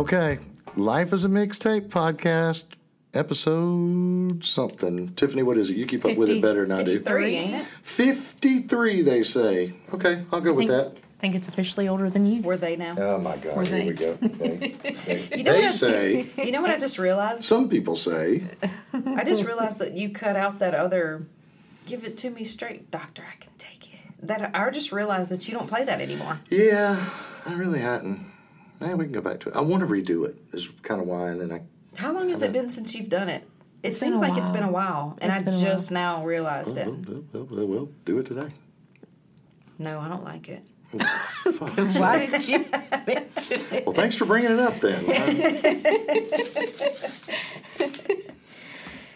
Okay. Life is a Mixtape podcast, episode something. Tiffany, what is it? You keep up with it better than I do. Three, ain't it? 53, they say. Okay, I'll go with think, that. think it's officially older than you. Were they now? Oh my God, Were here they? we go. They, they- You know they what say, You know what I just realized? some people say, I just realized that you cut out that other "Give it to me straight, doctor. I can take it." That I just realized that you don't play that anymore. yeah, I really hadn't. Man, we can go back to it. I want to redo it, is kind of why, and then I How long has it been since you've done it? It been seems a like it's been a while. while, and It's I been a while. just now realized it. We'll, we'll, we'll, we'll do it today. No, I don't like it. Fuck. Why did you mention it? Well, thanks for bringing it up then.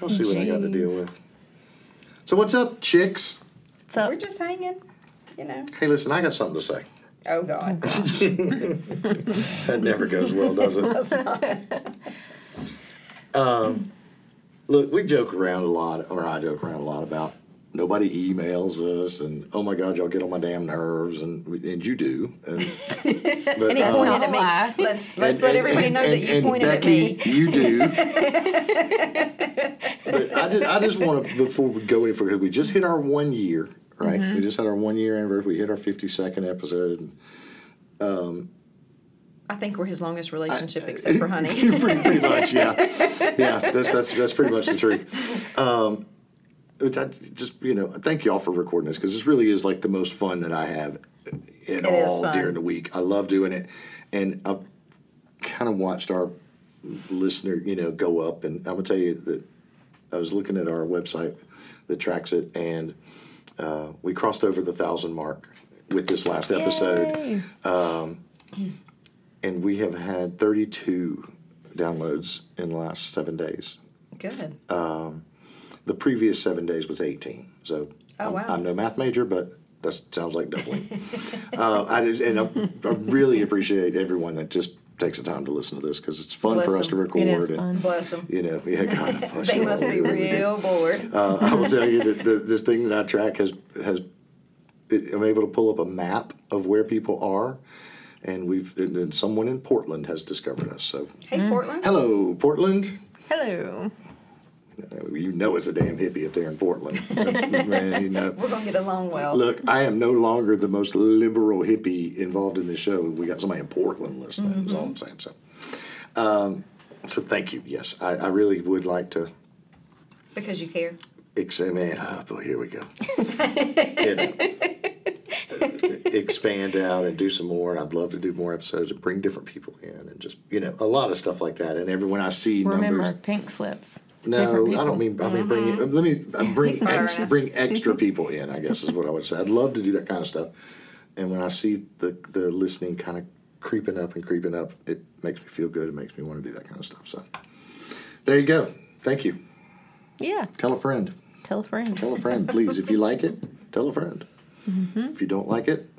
I'll see what I got to deal with. So, what's up, chicks? What's up? We're just hanging, you know. Hey, listen, I got something to say. Oh God, That never goes well, does it? That's not. Um, look, we joke around a lot, or I joke around a lot about nobody emails us, and oh my God, y'all get on my damn nerves, and and you do. And, but, And he uh, pointed not at me. a lie. Let's let's and- let and- everybody and- know and- that you and pointed Becky, at me. You do. but I just, I just want to before we go any further, we just hit our one year, right? Mm-hmm. We just had our one year anniversary. We hit our fifty second episode. I think we're his longest relationship, except for Honey. pretty, pretty much, yeah, yeah. That's that's that's pretty much the truth. Um, I just you know, thank y'all for recording this because this really is like the most fun that I have at It all during the week. I love doing it, and I've kind of watched our listener, you know, go up. And I'm gonna tell you that I was looking at our website that tracks it, and uh, we crossed over the thousand mark with this last episode Yay. and we have had 32 downloads in the last seven days. Good. The previous seven days was 18. So Oh, I'm, wow. I'm no math major, but that sounds like doubling. uh, I just, and I, I really appreciate everyone that just takes the time to listen to this because it's fun Bless for us to record. It is and, fun. Bless them. You know, yeah, God, bless them. They you must be real bored. Uh, I will tell you that the, this thing that I track has has it, I'm able to pull up a map of where people are, and we've and, and someone in Portland has discovered us. So Hey, Portland. hello, Portland. Hello. You know it's a damn hippie if they're in Portland. Man, you know. We're gonna get along well. Look, I am no longer the most liberal hippie involved in this show. We got somebody in Portland listening. Is all I'm saying. So, um, so thank you. Yes, I, I really would like to. Because you care. Ex- man, oh boy, here we go. You know, expand out and do some more, and I'd love to do more episodes and bring different people in, and just you know a lot of stuff like that. And everyone I see Remember, numbers. pink slips. No, I don't mean. I mean, bring it. Let me uh, bring ex, bring extra people in. I guess is what I would say. I'd love to do that kind of stuff. And when I see the the listening kind of creeping up and creeping up, it makes me feel good. It makes me want to do that kind of stuff. So there you go. Thank you. Yeah. Tell a friend. Tell a friend. Tell a friend, please. If you like it, tell a friend. If you don't like it,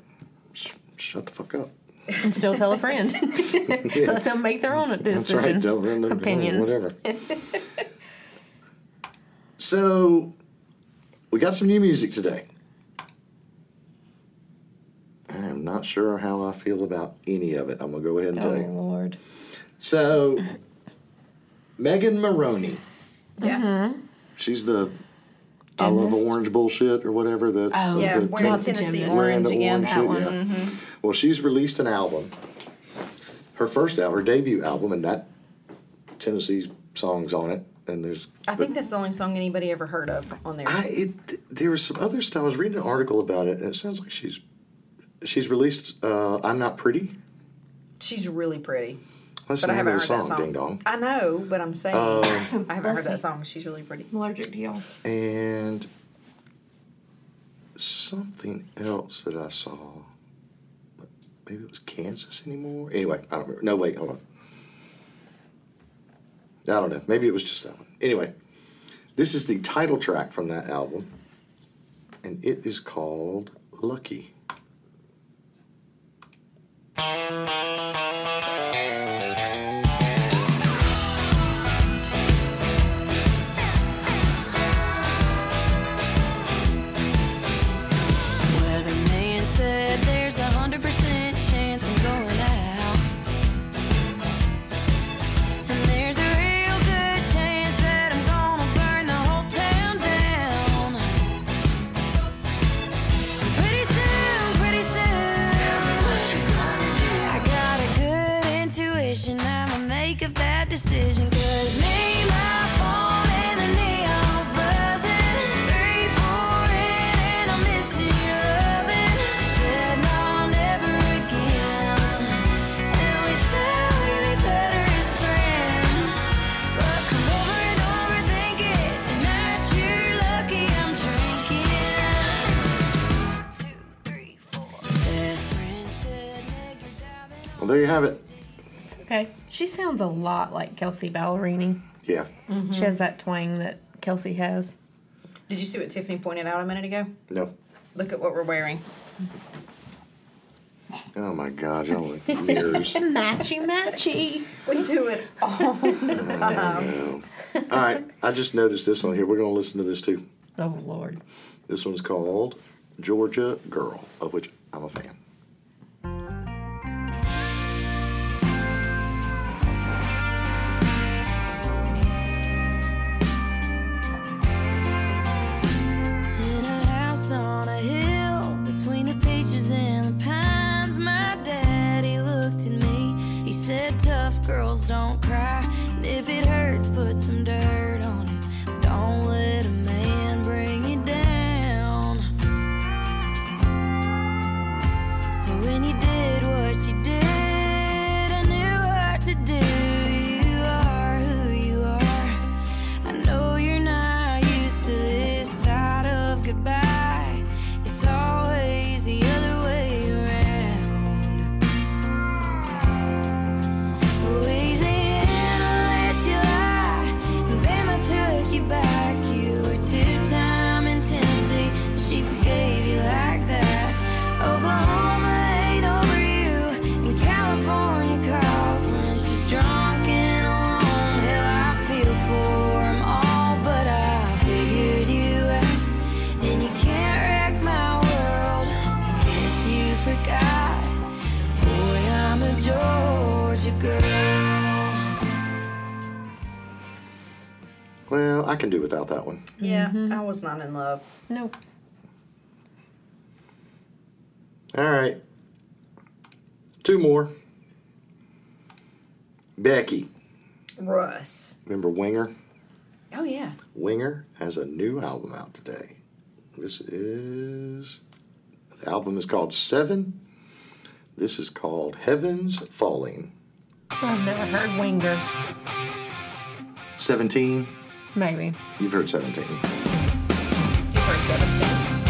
sh- shut the fuck up. And still tell a friend. Let them make their own That's decisions. right. Tell them opinions. Whatever. so, we got some new music today. I am not sure how I feel about any of it. I'm gonna go ahead and Oh tell you. Lord. So, Megan Moroney. Yeah. Mm-hmm. She's the I love Gymnast? orange bullshit or whatever. The Oh. Yeah, the wearing Lots of Tennessee gymnasts. orange the again. orange That shit, one. yeah. Mm-hmm. Well, she's released an album, her first album, her debut album, and that Tennessee songs on it. And there's, I think that's the only song anybody ever heard of on there. I it there was some other stuff. I was reading an article about it, and it sounds like she's she's released. Uh, I'm not pretty. She's really pretty. That's But the I haven't of heard the that song, song. Ding Dong. I know, but I'm saying Um, I haven't heard that song. She's really pretty. I'm allergic to y'all. And something else that I saw. Maybe it was Kansas anymore. Anyway, I don't remember. No, wait, hold on. I don't know. Maybe it was just that one. Anyway, this is the title track from that album, and it is called Lucky. Have it. It's okay. She sounds a lot like Kelsea Ballerini. Yeah. Mm-hmm. She has that twang that Kelsey has. Did you see what Tiffany pointed out a minute ago? No. Look at what we're wearing. Oh my gosh, y'all look mirrors. Matchy matchy. We do it all the time. All right, I just noticed this on here. We're going to listen to this too. Oh Lord. This one's called Georgia Girl, of which I'm a fan. I can do without that one. Yeah, mm-hmm. I was not in love. Nope. All right. Two more. Becky. Russ. Remember Winger? Oh yeah. Winger has a new album out today. This is. The album is called Seven. This is called Heavens Falling. I've never heard Winger. 17. Maybe. You've heard 17. You've heard 17.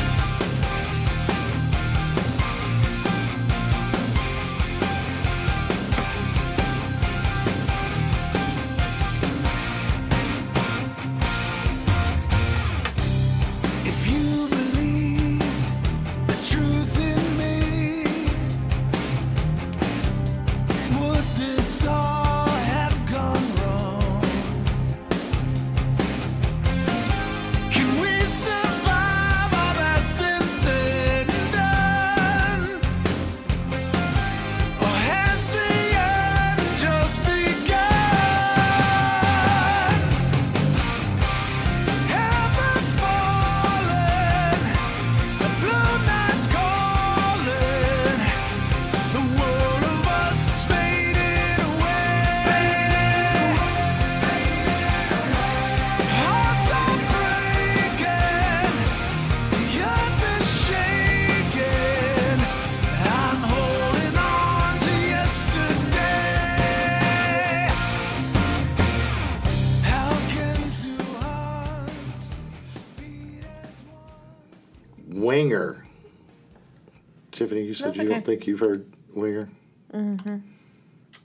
Said That's you okay. don't think you've heard Winger? Mm-hmm.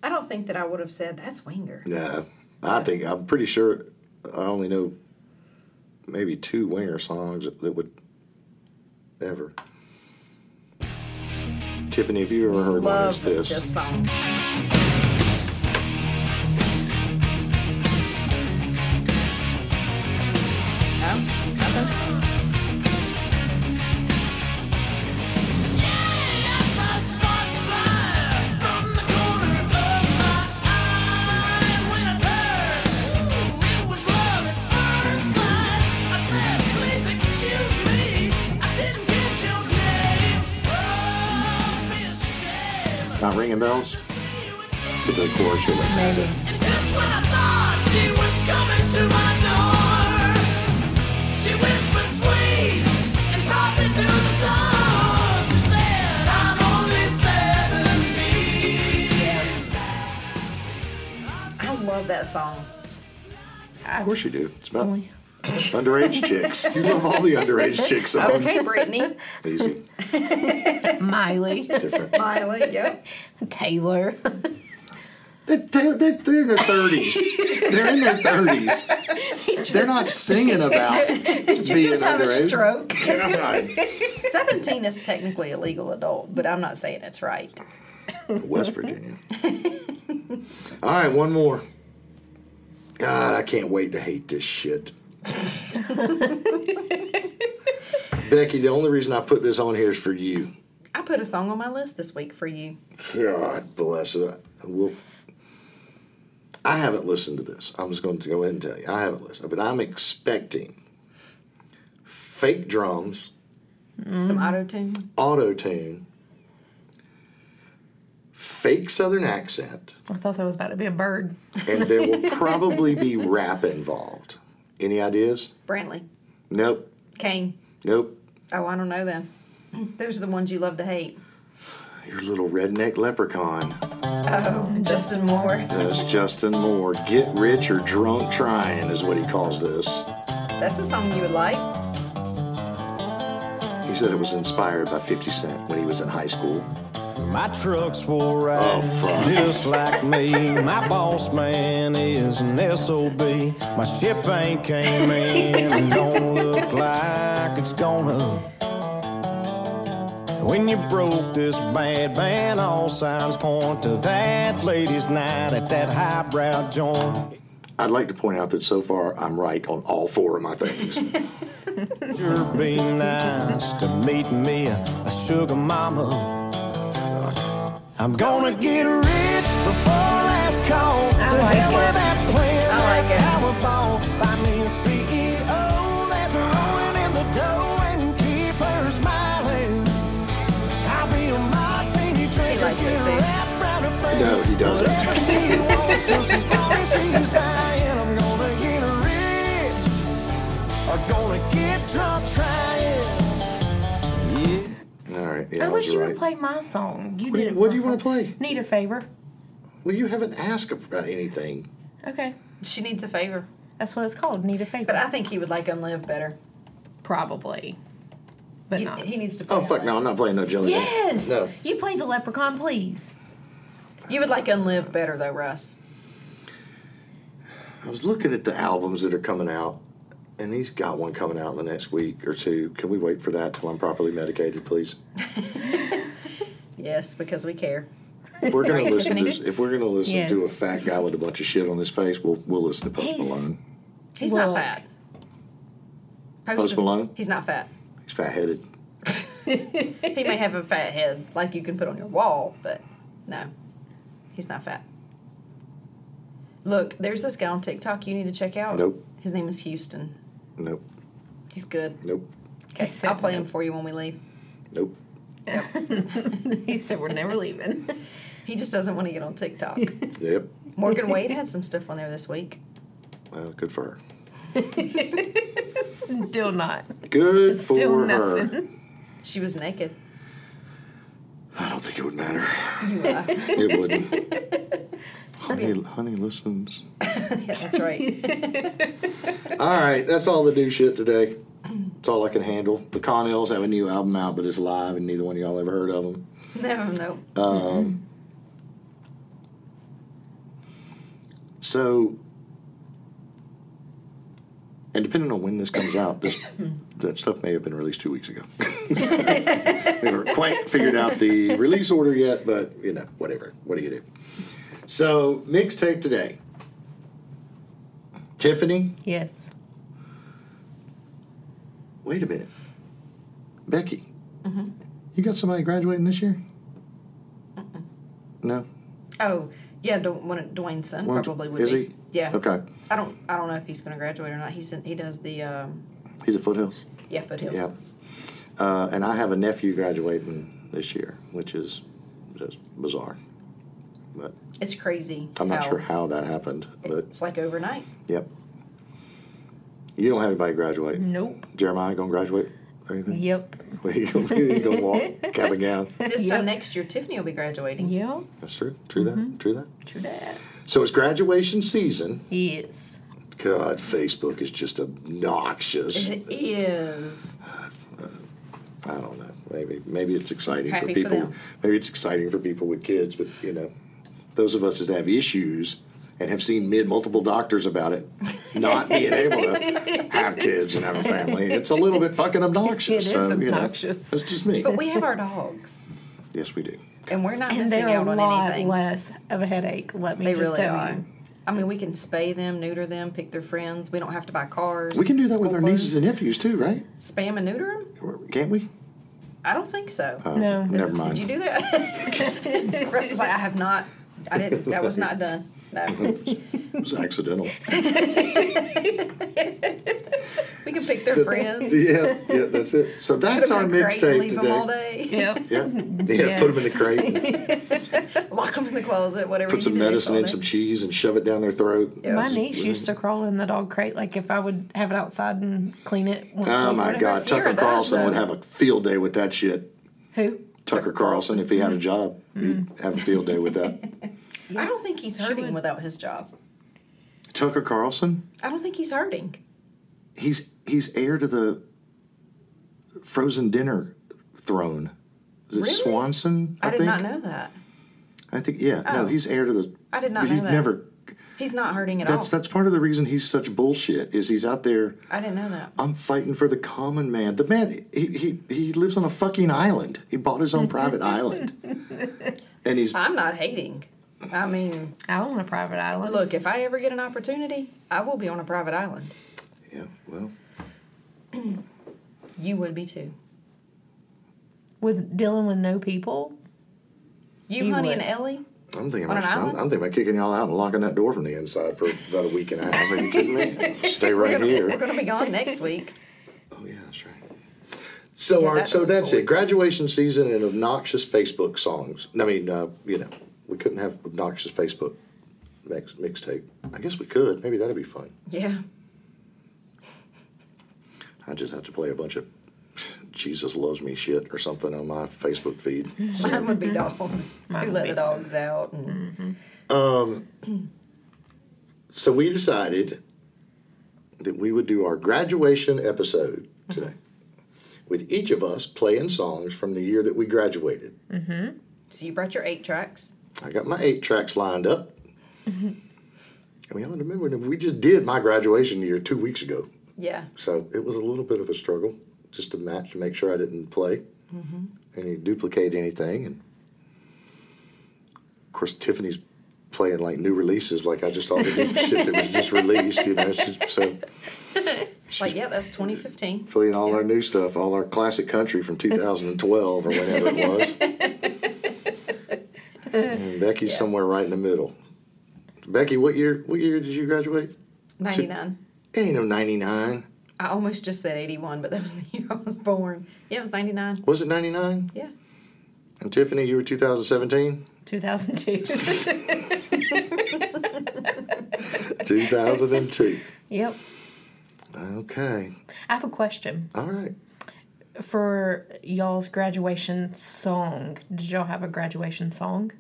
I don't think that I would have said that's Winger. No. I think, I'm pretty sure I only know maybe two Winger songs that would ever. Tiffany, have you ever heard one as Love this? this song. Said, I'm only 17. I love that song. Of course you do. It's about Only- underage chicks. You love all the underage chick songs. Okay, Brittany. Easy, Miley, different. Miley, yep. Taylor. They're, they're, they're in their thirties. They're in their thirties. They're not singing about Did you being just have a stroke? God. 17 is technically a legal adult, but I'm not saying it's right. West Virginia. All right, one more. God, I can't wait to hate this shit. Becky, the only reason I put this on here is for you. I put a song on my list this week for you. God bless it. We'll, I haven't listened to this. I'm just going to go ahead and tell you. I haven't listened, but I'm expecting fake drums, mm-hmm. Some auto tune. auto tune, fake Southern accent, I thought that was about to be a bird. and there will probably be rap involved. Any ideas? Brantley. Nope. Kane. Nope. Oh, I don't know then. Those are the ones you love to hate. Your little redneck leprechaun. Oh, Justin Moore. That's Justin Moore. Get rich or drunk trying is what he calls this. That's a song you would like. He said it was inspired by 50 Cent when he was in high school. My truck's full ride, Oh, fuck. just like me. My boss man is an SOB. My ship ain't came in and don't look like it's gonna. When you broke this bad man, all signs point to that ladies' night at that highbrow joint. I'd like to point out that so far I'm right on all four of my things. Sure be nice to meet me a, a sugar mama. I'm gonna get rich before last call. I to like hell it. with that plan, I like it. Powerball. Find me a CEO till she's gone, she's buying. I'm gonna get rich or gonna get drunk trying. Yeah. All right. Yeah, I I wish you right. would play my song. You What do did you- it. what do you wanna play? Need a favor? Well, you haven't asked about anything. Okay, She needs a favor. that's what it's called. Need a favor. But I think he would like Unlive better. Probably, but He, not. he needs to oh, play Oh, fuck no, I'm not playing no jelly. Roll. yes. No. You played the leprechaun, please. You would like Unlive better though, Russ. I was looking at the albums that are coming out, and he's got one coming out in the next week or two. Can we wait for that till I'm properly medicated, please? Yes, because we care. If we're gonna listen to if we're gonna listen to a fat guy with a bunch of shit on his face, we'll we'll listen to Post He's- Malone. He's Look. not fat. Post is- Malone? He's not fat. He's fat headed. He may have a fat head like you can put on your wall, but no, he's not fat. Look, there's this guy on TikTok you need to check out. Nope. His name is Houston. Nope. He's good. Nope. Okay, He I'll play him for you when we leave. Nope. he said we're never leaving. He just doesn't want to get on TikTok. Yep. Morgan Wade had some stuff on there this week. Well, good for her. Still not. Good Still for her. nothing. She was naked. I don't think it would matter. You are. It wouldn't. Honey, honey listens. yeah, that's right. All right, that's all the do shit today. That's all I can handle. The Connells have a new album out, but it's live, and neither one of y'all ever heard of them. No, no. Um, so, and depending on when this comes out, this that stuff may have been released two weeks ago. we haven't quite figured out the release order yet, but you know, whatever. What do you do? So, mixtape today. Tiffany, Yes. wait a minute. Becky, mm-hmm. you got somebody graduating this year? No. Oh, yeah, Du- one of Dwayne's son One- probably would is be. he? Yeah. Okay. I don't. I don't know if he's going to graduate or not. He's in, he does the um, He's at Foothills. yeah foothills. Yeah. Uh, and I have a nephew graduating this year, which is just bizarre. But It's crazy. I'm not sure how that happened. But It's like overnight. yep. You don't have anybody graduate. Nope. Jeremiah gonna graduate or anything? Yep. you gonna, you gonna walk cap and gown. This Yep. time next year, Tiffany will be graduating. Yep. That's true. True that. Mm-hmm. True that. True that. So it's graduation season. Yes. God, Facebook is just obnoxious. It is. I don't know. Maybe maybe it's exciting Happy for for people. them. maybe it's exciting for people with kids, but you know, those of us that have issues and have seen mid multiple doctors about it, not being able to have kids and have a family, it's a little bit fucking obnoxious. It is so, you know, obnoxious. that's just me. But we have our dogs, yes, we do. and we're not And missing they're out a on lot anything. less of a headache. Let me They just really tell are. you. I mean, we can spay them, neuter them, pick their friends. We don't have to buy cars. We can do that with school our nieces and nephews too, right? spam and neuter them. Can't we? I don't think so. Oh, No. never mind. Did you do that? Russ is like, I have not. I didn't. That was not done. No. It was accidental. We can pick their So- friends. Yeah, yeah, that's it. So that's our in a crate and mixtape leave them all today. day. Yep. Yeah, yeah. Put them in the crate. Lock them in the closet. Whatever. Put you some medicine all in some cheese and shove it down their throat. Yeah. My niece used to crawl in the dog crate. Like if I would have it outside and clean it. Once Oh my. God, Sierra Tucker does, Carlson would have a field day with that shit. Who? Tucker Carlson, if he had a job, Mm-hmm. he'd have a field day with that. I don't think he's hurting would. without his job. Tucker Carlson, I don't think he's hurting. he's he's heir to the frozen dinner throne. Is it Really? Swanson? I, did think? not know that. I think yeah. No, Oh. he's heir to the. I did not but know he's that. never. He's not hurting at That's all. that's part of the reason he's such bullshit. Is he's out there. I didn't know that. I'm fighting for the common man. The man, he, he, he lives on a fucking island. He bought his own private island. And he's, I'm not hating. I mean, I own a private island. look, if I ever get an opportunity, I will be on a private island. yeah, well, You would be too. with dealing with no people. You, You honey, would. and Ellie. I'm thinking, about, I'm. I'm thinking about kicking y'all out and locking that door from the inside for about a week and a half. Are you kidding me? Stay right here. We're going to be gone next week. Oh, yeah, that's right. So, Yeah, our, that so that's it. Graduation season and obnoxious Facebook songs. I mean, uh, you know, we couldn't have obnoxious Facebook mix, mixtape. I guess we could. Maybe that'd be fun. Yeah. I just have to play a bunch of Jesus loves me shit or something on my Facebook feed. Mine would be dogs. Mine Who let the dogs out. And mm-hmm. um, So we decided that we would do our graduation episode mm-hmm. today, with each of us playing songs from the year that we graduated. Mm-hmm. So you brought your eight tracks. I got my eight tracks lined up. And we all remember we just did my graduation year two weeks ago. Yeah. So it was a little bit of a struggle just to match to make sure I didn't play mm-hmm. any duplicate anything. And of course, Tiffany's playing like new releases, like I just thought the new shit that was just released. You know, she's, so Like, yeah, that's 2015. playing all our new stuff, all our classic country from 2012 or whatever it was. and Becky's Yeah. somewhere right in the middle. Becky, what year? What year did you graduate? 99. Ain't no 99. I almost just said 81, but that was the year I was born. Yeah, it was 99. Was it 99? Yeah. And Tiffany, you were 2017? 2002. 2002. yep. Okay. I have a question All right. for y'all's graduation song. Did y'all have a graduation song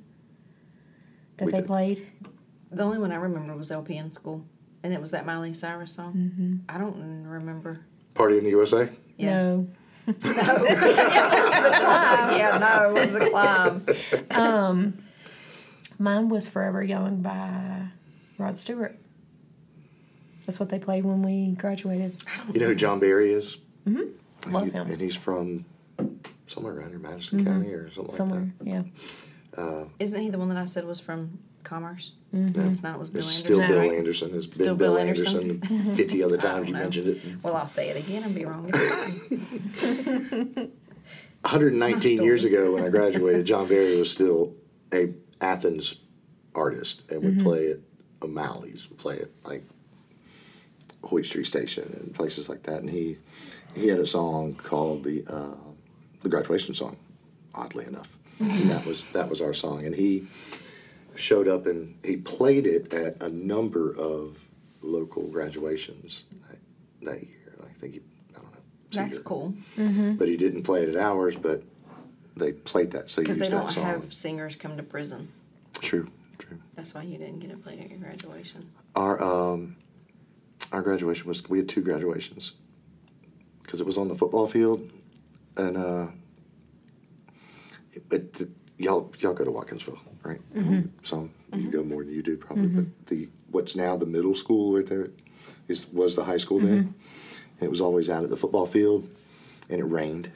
that We they did. played? The only one I remember was LP in school. And it was that Miley Cyrus song. Mm-hmm. I don't remember. Party in the USA? Yeah. No. yeah, no, it was the climb. Um, mine was Forever Young by Rod Stewart. That's what they played when we graduated. You know who John Berry is? Mm-hmm. Love He- him. And he's from somewhere around here, Madison mm-hmm. County or something like that. Somewhere, yeah. Uh, Isn't he the one that I said was from Commerce? Mm-hmm. like that. It's not, it was Bill It's Anderson. still Bill right? Anderson. It's Still been Bill, Bill Anderson. Anderson? 50 other times you know. mentioned it. Well, I'll say it again and be wrong. It's fine. 119 years ago when I graduated, John Berry was still a Athens artist and would play at O'Malley's, would play at like Hoyt Street Station and places like that. And he he had a song called the uh, the graduation song, oddly enough. And that was that was our song. And he showed up and he played it at a number of local graduations that, that year. I think he, I don't know. That's Cedar. cool But he didn't play it at ours, but they played that. So because used they don't song. have singers come to prison. True, true. That's why you didn't get it played at your graduation. Our um, our graduation was we had two graduations because it was on the football field, and uh, it, it, y'all y'all go to Watkinsville, right? Mm-hmm. Some you mm-hmm. go more than you do probably, but mm-hmm. the what's now the middle school right there is was the high school then, and it was always out at the football field, and it rained,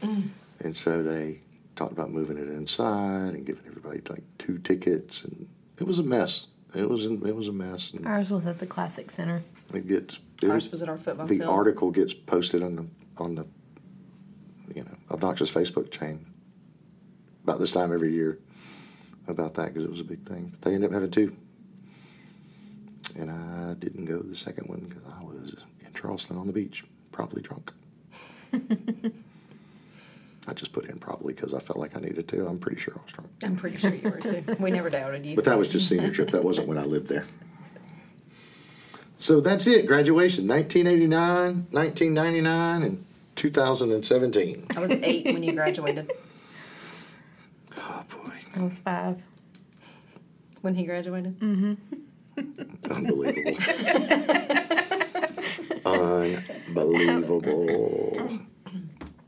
mm. and so they talked about moving it inside and giving everybody like two tickets, and it was a mess. It was it was a mess, and Ours was at the Classic Center. it gets it Ours was at our football the field. article gets posted on the on the you know obnoxious Facebook chain about this time every year about that because it was a big thing. But they ended up having two, and I didn't go to the second one because I was in Charleston on the beach, probably drunk. I just put in probably because I felt like I needed to. I'm pretty sure I was drunk. I'm pretty sure you were too. We never doubted you. But that was just senior trip. That wasn't when I lived there. So that's it. Graduation 1989, 1999, and 2017. I was eight when you graduated. Boy, I was five. When he graduated. Mm-hmm. unbelievable. Unbelievable.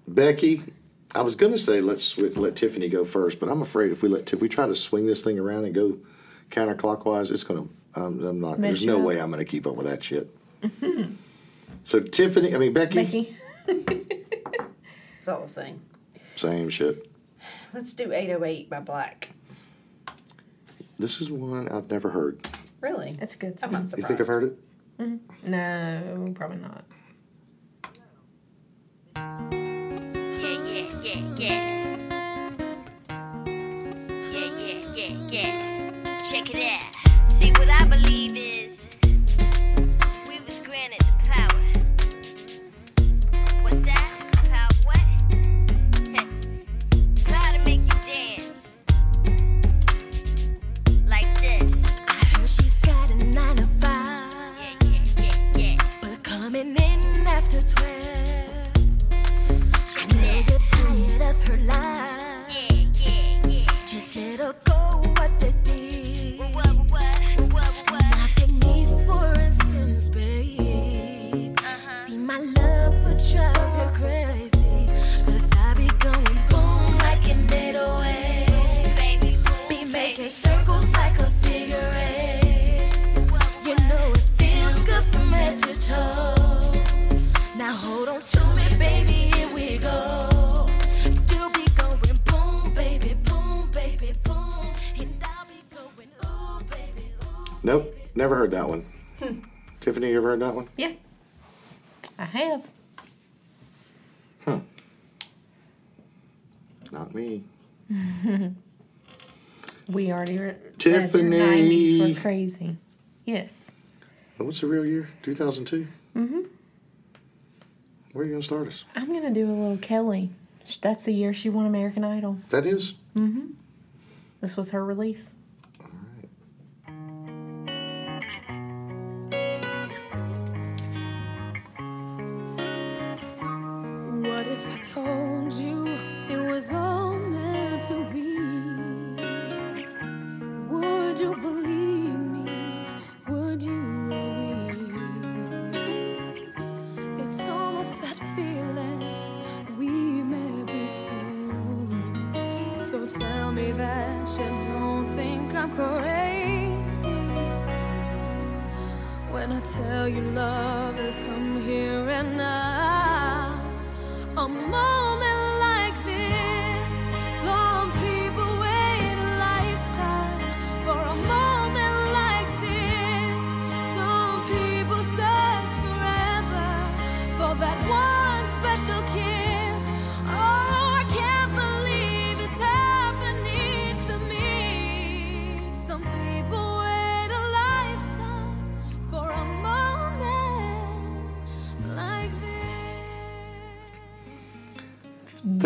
Becky, I was going to say let's let Tiffany go first, but I'm afraid if we let if we try to swing this thing around and go counterclockwise, it's going to. I'm, I'm not. Mess there's no up. way I'm going to keep up with that shit. so Tiffany, I mean Becky, Becky. It's all the same. same shit. Let's do 808 by Blaque. This is one I've never heard. Really? It's a good. I'm song. not You think I've heard it? Mm-hmm. No, probably not. Yeah, yeah, yeah, yeah. Yeah, yeah, yeah, yeah. Check it out. See what I believe is ever heard that one? Yeah, I have. Huh. Not me. We already re- Tiffany. said your 90s were crazy. Yes. What's the real year? 2002? Mm-hmm. Where are you going to start us? I'm going to do a little Kelly. That's the year she won American Idol. That is? Mm-hmm. This was her release. What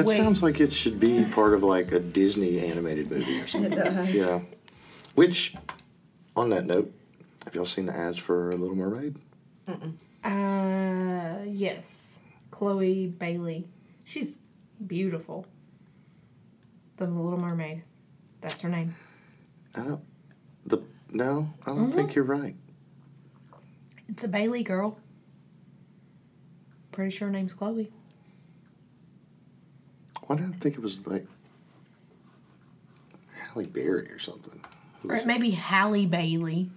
That Wait. sounds like it should be part of like a Disney animated movie or something. It does. Yeah. Which, on that note, have y'all seen the ads for *A Little Mermaid? Uh, yes. Chloe Bailey. She's beautiful. The Little Mermaid. That's her name. I don't. The no, I don't Mm-hmm. think you're right. It's a Bailey girl. Pretty sure her name's Chloe. Why did I think it was like Halle Berry or something? Who Or it may be Halle Bailey.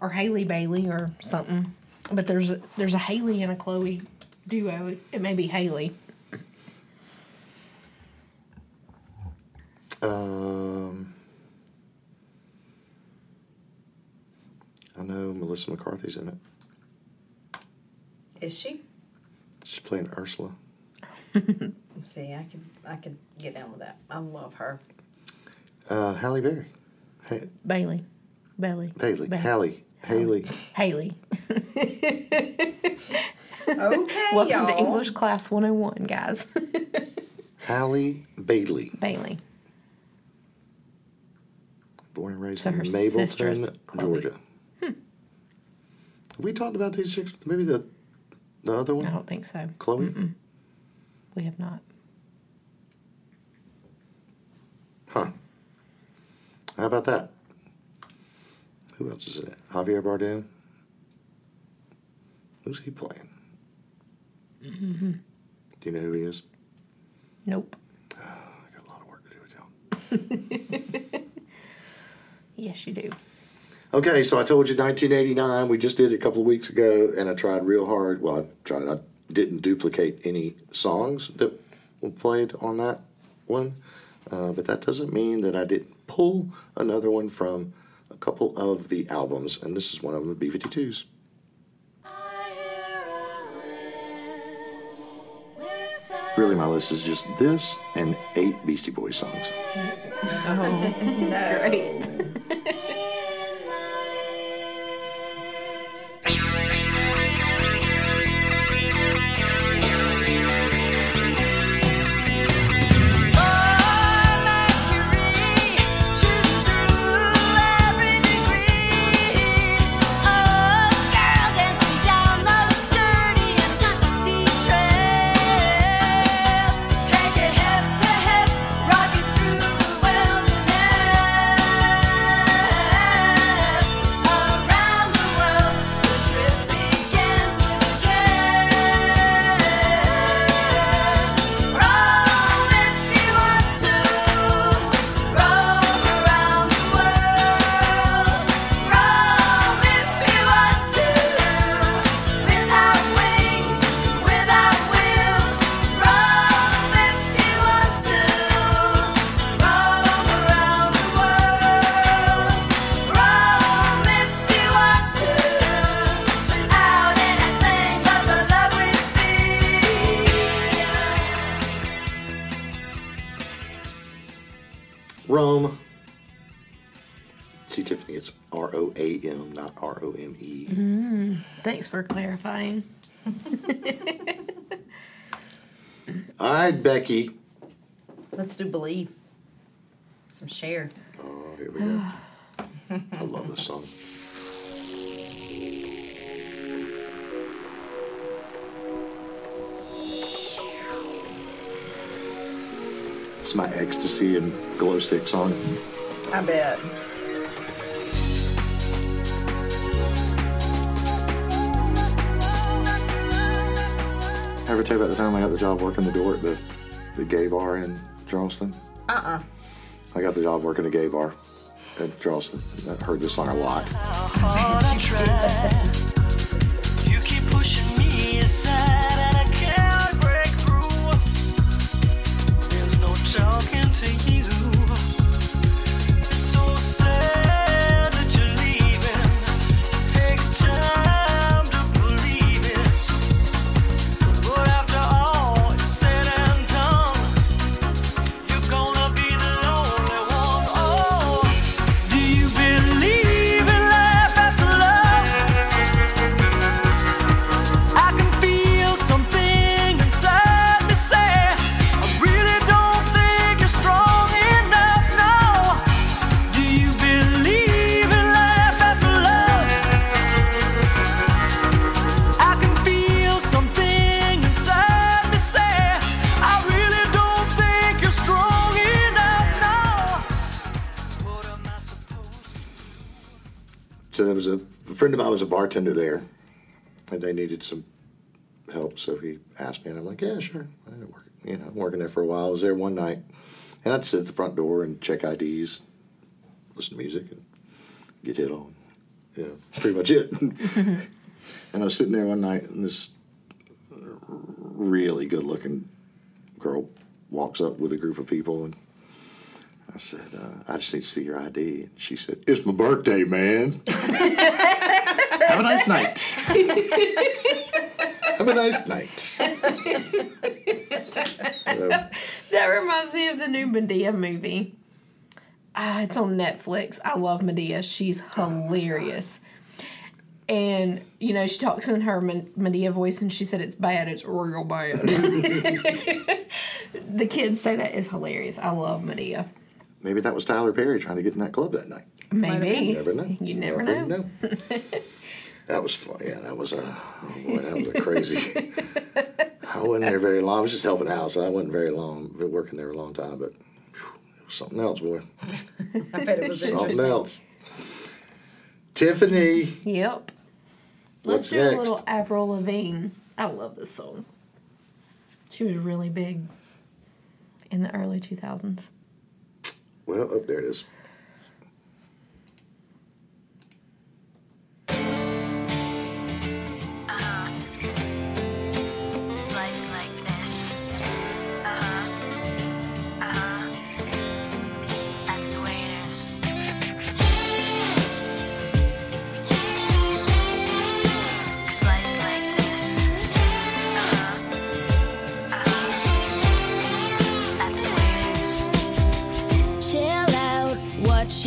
Or Haley Bailey or something. But there's a, there's a Haley and a Chloe duo. It may be Haley. Um, I know Melissa McCarthy's in it. Is she? She's playing Ursula. See, I could I could get down with that. I love her. Uh, Halle Berry. Ha- Bailey. Bailey. Haley. Ba- Haley. Haley. Haley. Okay, Welcome y'all. to English Class 101, guys. Halle Bailey. Bailey. Born and raised So in Mableton, Chloe. Georgia. Have we talked about these chicks? Maybe the the other one? I don't think so. Chloe? We have not. Huh. How about that? Who else is in it? Javier Bardem? Who's he playing? Mm-hmm. Do you know who he is? Nope. I got a lot of work to do with y'all. Yes, you do. Okay, so I told you 1989. We just did it a couple of weeks ago, and I tried real hard. Well, I tried. I didn't duplicate any songs that were played on that one, uh, but that doesn't mean that I didn't pull another one from a couple of the albums, and this is one of them, the B52s. Really, my list is just this and eight Beastie Boys songs. Oh, Great. Becky. Let's do believe. Some Cher. Oh, here we go. I love this song. It's my ecstasy and glow stick song. I bet. Ever tell you about the time I got the job working the door at the, the gay bar in Charleston? Uh-uh. I got the job working the gay bar at Charleston. I heard this song a lot. You keep pushing me aside so there was a, a friend of mine was a bartender there, and they needed some help. So he asked me, and I'm like, yeah, sure. I didn't work, you know, I'm working there for a while. I was there one night, and I'd sit at the front door and check IDs, listen to music, and get hit on. Yeah, pretty much it. and I was sitting there one night, and this really good-looking girl walks up with a group of people, and I said, uh, "I just need to see your ID." And she said, "It's my birthday, man. Have a nice night." Have a nice night. So, That reminds me of the new Madea movie. Uh, it's on Netflix. I love Madea. She's hilarious. And, you know, she talks in her Madea voice and she said it's bad. It's real bad. the kids say that is hilarious. I love Madea. Maybe that was Tyler Perry trying to get in that club that night. Maybe. You never know. You never know. that was fun. Yeah, that was a oh boy, that was a crazy. I wasn't there very long. I was just helping out, so I wasn't very long. Been working there a long time, but whew, it was something else, boy. I bet it was Something else. Tiffany, Yep. Let's do next? a little Avril Lavigne. I love this song. She was really big in the early 2000s. Well, oh, there it is.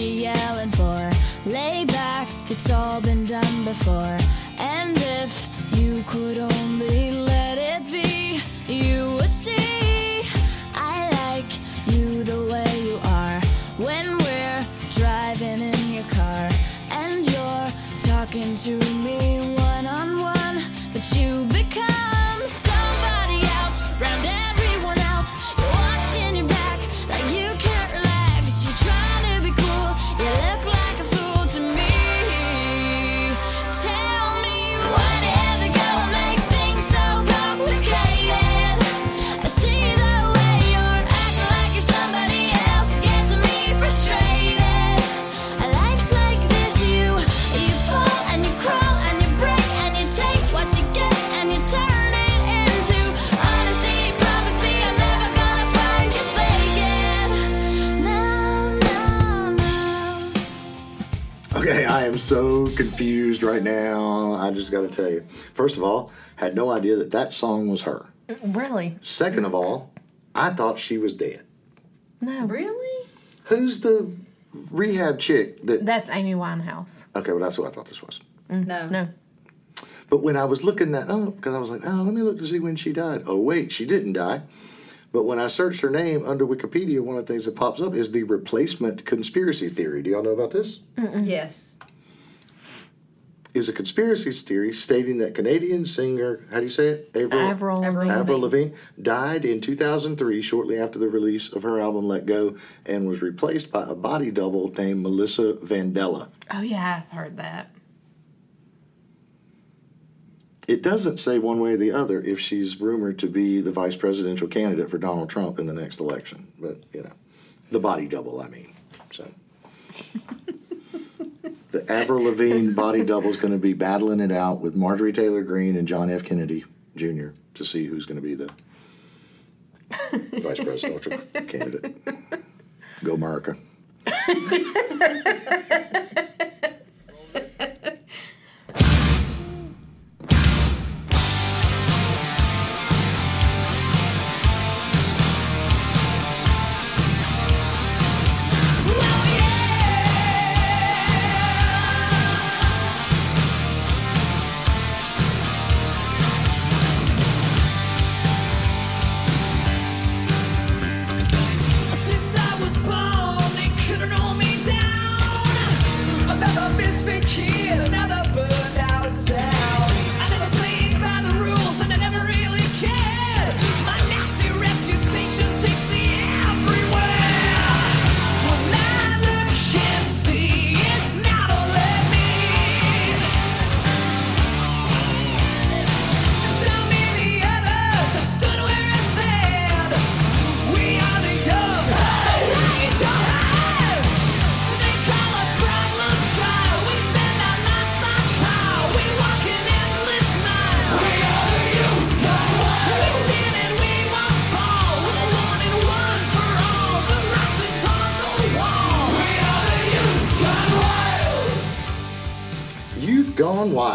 Yelling for? Lay back, it's all been done before. And if you could only so confused right now. I just got to tell you. First of all, had no idea that that song was her. Really? Second of all, I thought she was dead. No. Really? Who's the rehab chick that? That's Amy Winehouse. Okay, well that's what I thought this was. Mm. No. No. But when I was looking that up, because I was like, oh, let me look to see when she died. Oh, wait, she didn't die. But when I searched her name under Wikipedia, one of the things that pops up is the replacement conspiracy theory. Do y'all know about this? Yes. Is a conspiracy theory stating that Canadian singer, how do you say it? Avril, Avril Lavigne. Avril Lavigne died in 2003, shortly after the release of her album Let Go, and was replaced by a body double named Melissa Vandella. Oh, yeah, I've heard that. It doesn't say one way or the other if she's rumored to be the vice presidential candidate for Donald Trump in the next election. But, you know, the body double, I mean. So. the Avril Lavigne body double is going to be battling it out with Marjorie Taylor Greene and John F. Kennedy Jr. to see who's going to be the vice presidential candidate. Go, America.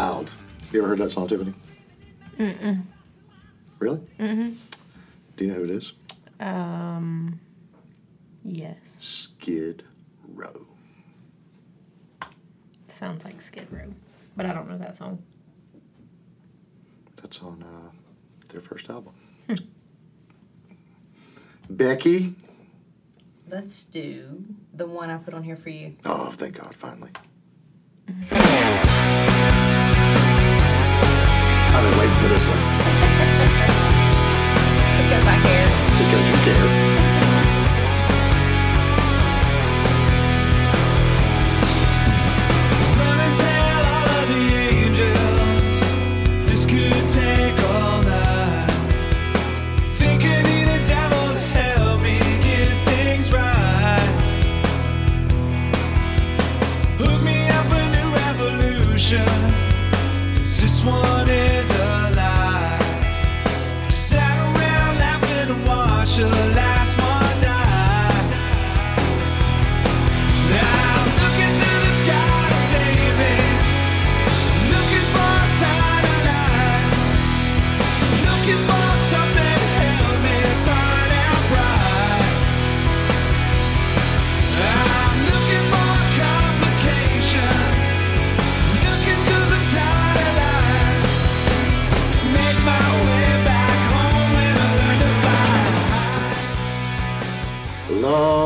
Wild. You ever heard that song, Tiffany? Mm-mm. Really? Mm-hmm. Do you know who it is? Um, yes. Skid Row. Sounds like Skid Row, but I don't know that song. That's on uh, their first album. Becky. Let's do the one I put on here for you. Oh, thank God, finally. I've been waiting for this one Because I care. because you care.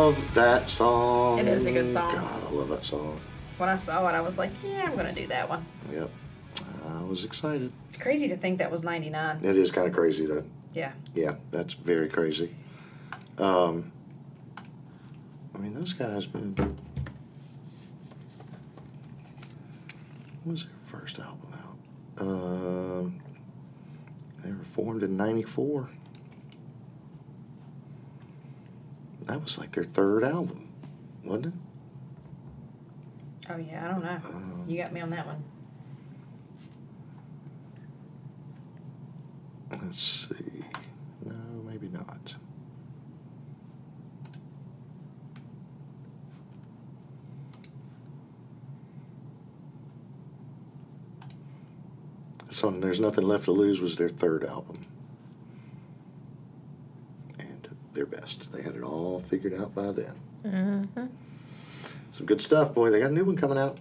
Love that song. It is a good song. God, I love that song. When I saw it, I was like, yeah, I'm going to do that one. Yep. I was excited. It's crazy to think that was 99. It is kind of crazy, though. Yeah. Yeah, that's very crazy. Um, I mean, those guys, man. When was their first album out? Um, they were formed in '94. That was like their third album, wasn't it? Oh, yeah, I don't know. Um, you got me on that one. Let's see. No, maybe not. So There's Nothing Left to Lose was their third album. And their best. They had it all figured out by then. Mm-hmm. Some good stuff, boy. They got a new one coming out.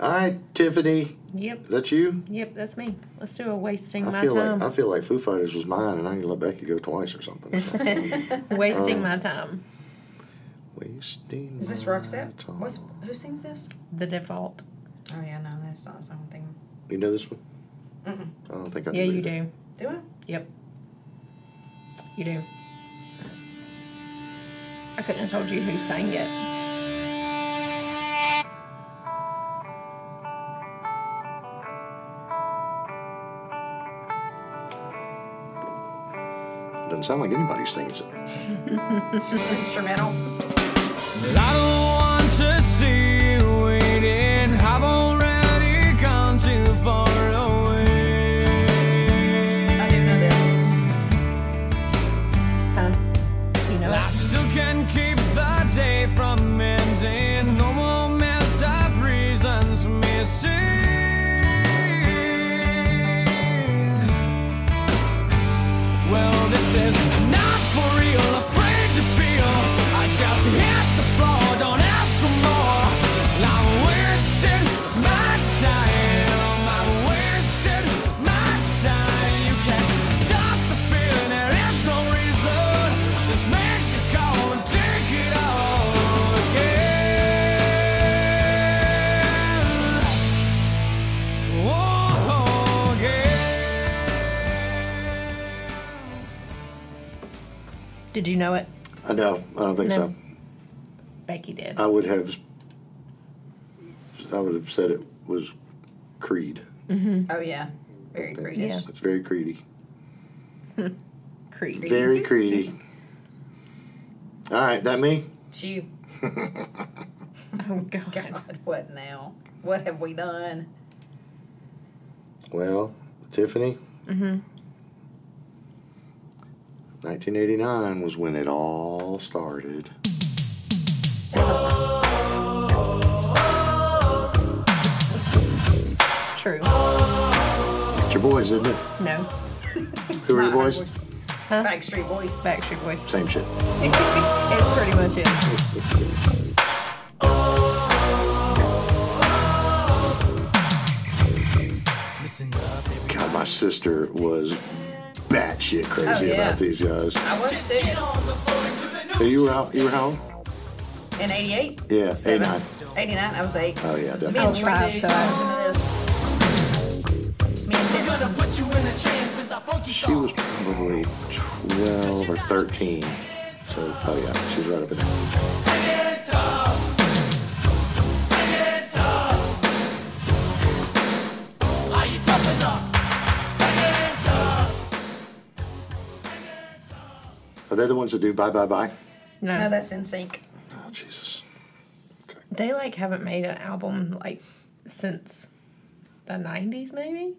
All right, Tiffany. Yep. Is that you? Yep, that's me. Let's do a wasting I my feel time. like I feel like Foo Fighters was mine, and I can let Becky go twice or something. wasting Um, my time. Wasting. Is this my Roxette? time. What's, who sings this? The default. Oh, yeah, no, that's not the same thing. You know this one? Mm-mm. I don't think I Yeah, do you either. do. Do I? Yep. You do. I couldn't have told you who sang it. Doesn't sound like anybody sings it. It's just instrumental. Did you know it? I know. I don't think No. so. Becky did. I would have. I would have said it was Creed. Oh, yeah. Very great. Yeah. It's very Creedy. Creed. Very Creedy. All right, that me. It's you. Oh God. God, what now? What have we done? Well, Tiffany. Mm-hmm. 1989 was when it all started. True. It's your boys, isn't it? No. Who are your boys? voice. Backstreet Boys. Backstreet Boys. Same shit. it pretty much is. God, my sister was batshit crazy Oh, yeah. about these guys. I was too. So you were out. You were how? In 88? Yeah, 89. 89, I was 8. Oh yeah, So definitely. and was five, so used I- listen to this. Me and Vincent. She was probably 12 or 13. So, oh yeah, she's right up in there. Are they the ones that do Bye Bye Bye? No. No, that's NSYNC. Oh, Jesus. Okay. They like haven't made an album like since the nineties, maybe.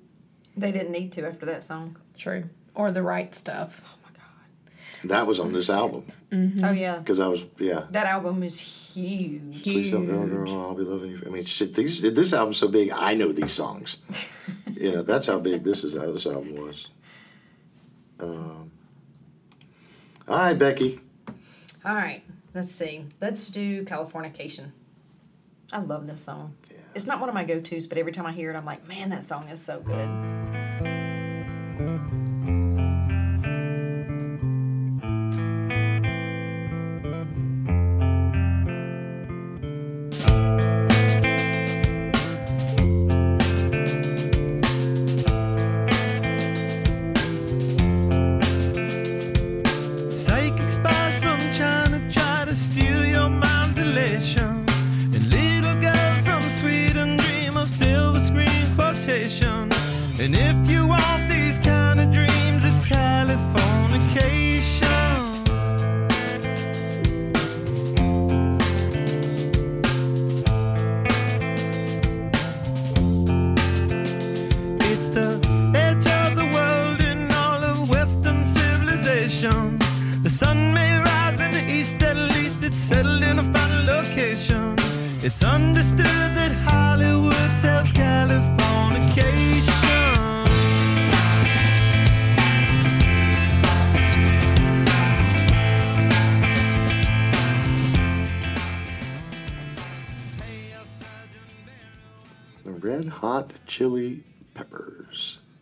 They didn't need to after that song. True. Or the right stuff. Oh my god. That was on this album. god. Oh yeah. Because I was, yeah. That album is huge. Please don't go, girl. I'll be loving you. I mean, shit, these, this album's so big, I know these songs. you know, that's how big this is. How this album was. Um, all right, Becky. All right, let's see. Let's do Californication. I love this song. It's not one of my go tos, but every time I hear it, I'm like, man, that song is so good.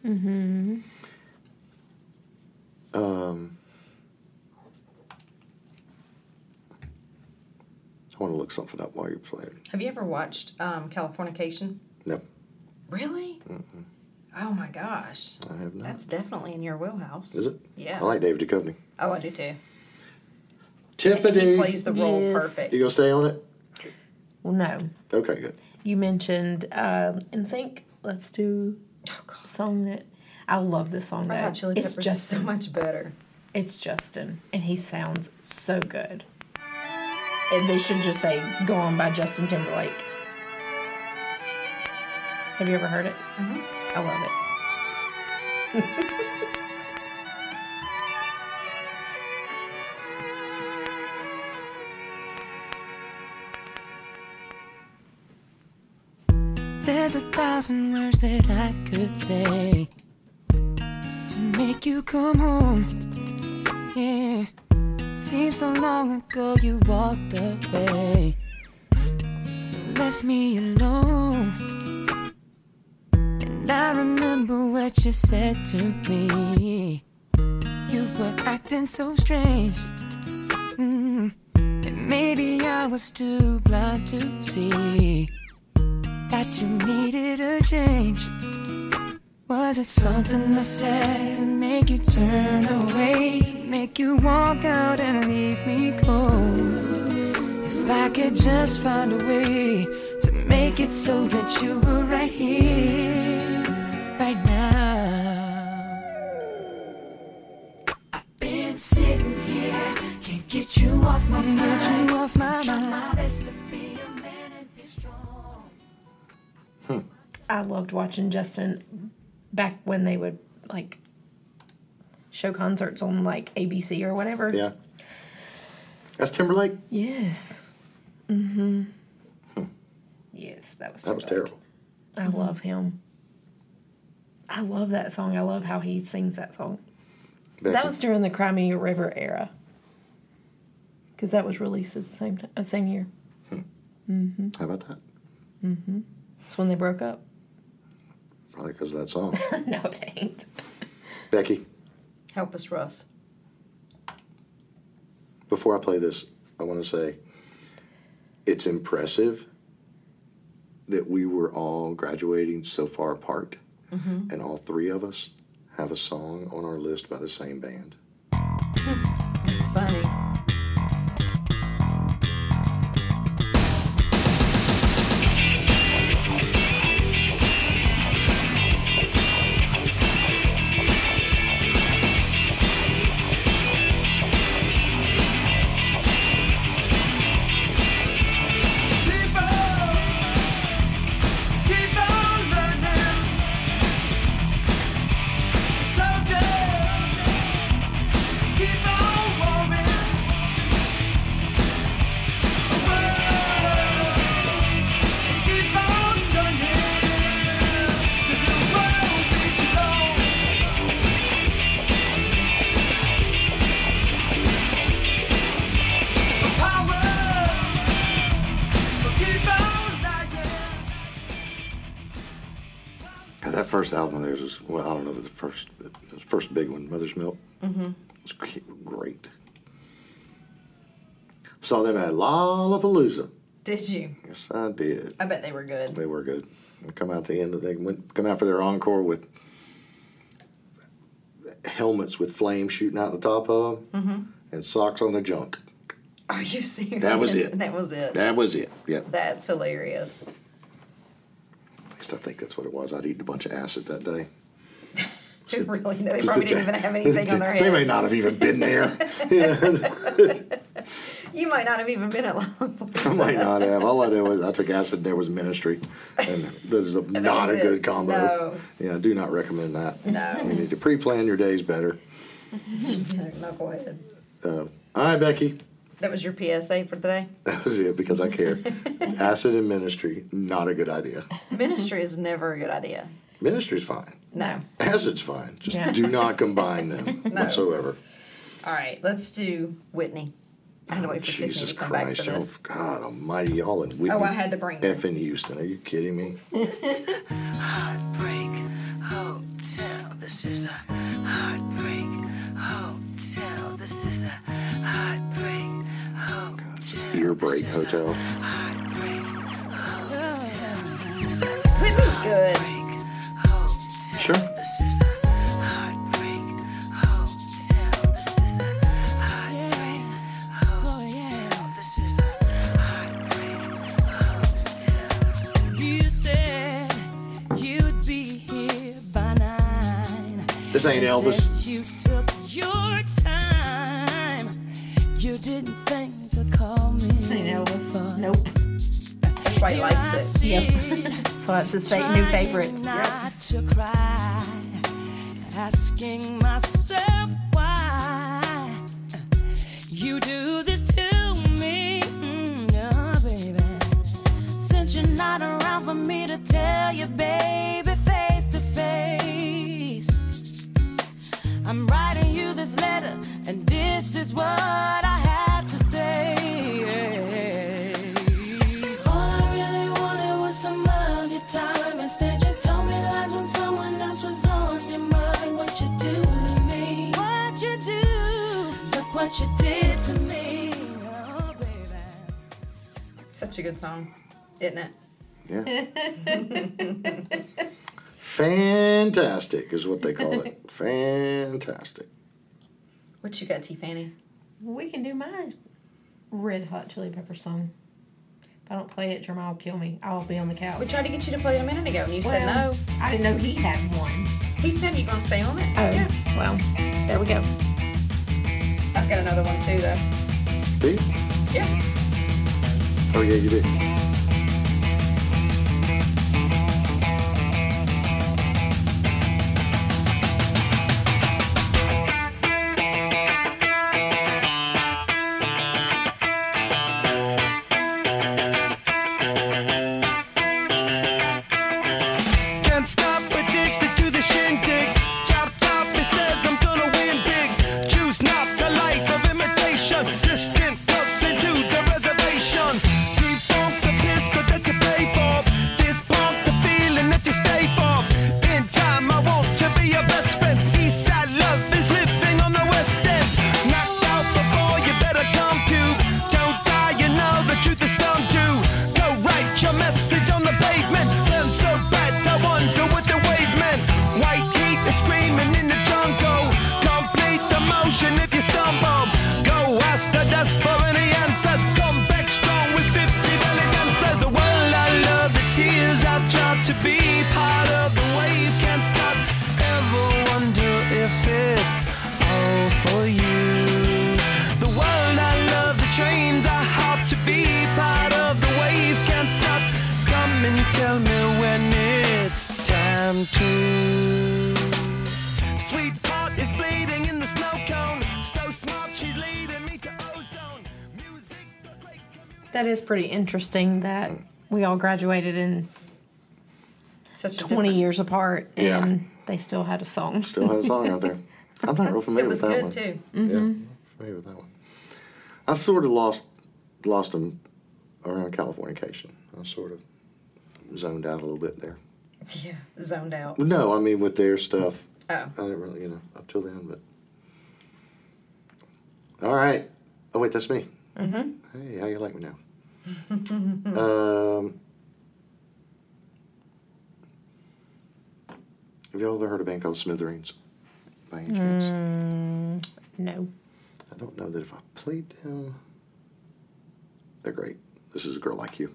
Mm-hmm. Um, I want to look something up while you're playing. Have you ever watched um, Californication? No, Really? Oh my gosh. I have not. That's definitely in your wheelhouse. Is it? Yeah. I like David Duchovny. Oh, I do too. Tiffany, He plays the role Yes. perfect. you gonna stay on it? Well no. Okay, good. You mentioned um NSYNC. Let's do Oh song that I love this song Red. Hot Chili it's Peppers is so much better. It's Justin. And he sounds so good. And they should just say Go On by Justin Timberlake. Have you ever heard it? Mm-hmm. I love it. thousand words that I could say to make you come home. Yeah, seems so long ago you walked away, left me alone. And I remember what you said to me. You were acting so strange. Mm. And maybe I was too blind to see that you needed a change. Was it something I said to make you turn away? To make you walk out and leave me cold? If I could just find a way to make it so that you were right here, right now. I've been sitting here, can't get you off my mind. Get you off my Try my I loved watching Justin back when they would like show concerts on like ABC or whatever. Yeah. That's Timberlake. Yes. Mm-hmm. Yes, that was That was terrible. I love him. I love that song. I love how he sings that song. Becky, That was during the Cry Me a River era. Because that was released at the same time, uh, same year. Mm-hmm. How about that? Mm-hmm. That's when they broke up. Probably because of that song. no, it ain't. Becky, Help us, Russ. before I play this, I want to say it's impressive that we were all graduating so far apart, mm-hmm. and all three of us have a song on our list by the same band. Hmm, it's funny. The first, but it was the first big one, Mother's Milk. Mm-hmm. It was great. Saw them at Lollapalooza. Did you? Yes, I did. I bet they were good. They were good. They come out the end. Of, They went come out for their encore with helmets with flames shooting out the top of them, and socks on the junk. Are you serious? That was it. That was it. That was it. Yep. That's hilarious. At least I think that's what it was. I'd eaten a bunch of acid that day. Really? They probably didn't even have anything on their hands. They may not have even been there. You might not have even been at I Lollapalooza. might not have. All I know is I took acid. There was ministry, and there's a, not was a good combo. No. Yeah, I do not recommend that. No. you need to pre-plan your days better. ahead. Uh, all right, Becky. That was your PSA for today. That was it because I care. acid and ministry, not a good idea. Ministry is never a good idea. Ministry's fine. No. Acid's fine. Just Yeah. do not combine them whatsoever. All right, let's do Whitney. I had to oh, wait for Tiffany Jesus to come Christ, back for oh this. God Almighty, y'all in Whitney. Oh, I had to bring her. Effing Houston, are you kidding me? This is the Heartbreak Hotel. This is the Heartbreak Hotel. This is the Heartbreak Hotel. Ear break hotel. Heartbreak Whitney's good. This ain't Elvis. You took your time. You didn't think to call me. Ain't Elvis. Nope. That's why he likes it. Yep. so it's his fa- new favorite. Not to cry, asking myself why you do this to me, mm, oh, baby. Since you're not around for me to tell you, baby, Such a good song, isn't it? Yeah. Fantastic is what they call it. Fantastic. What you got, T. Fanny? We can do my red hot chili pepper song. If I don't play it, Jeremiah will kill me. I'll be on the couch. We tried to get you to play it a minute ago, and you said no. I didn't know he had one. He said you're gonna stay on it. Oh, yeah. well, there we go. I've got another one too, though. Do you? Yeah. Oh yeah, you. Pretty interesting that we all graduated in Such 20 different- years apart and Yeah. they still had a song. Still has a song out there. I'm not real familiar It was with that good one. too. Yeah, familiar with that one. I sort of lost lost them around Californication. I sort of zoned out a little bit there. Yeah, zoned out. No, I mean with their stuff. Oh. I didn't really, you know, up till then, but. All right. Oh wait, that's me. Mm-hmm. Hey, how you like me now? Um, have y'all ever heard of a band called Smithereens? By any chance? No. I don't know that if I played them. They're great. This is a girl like you.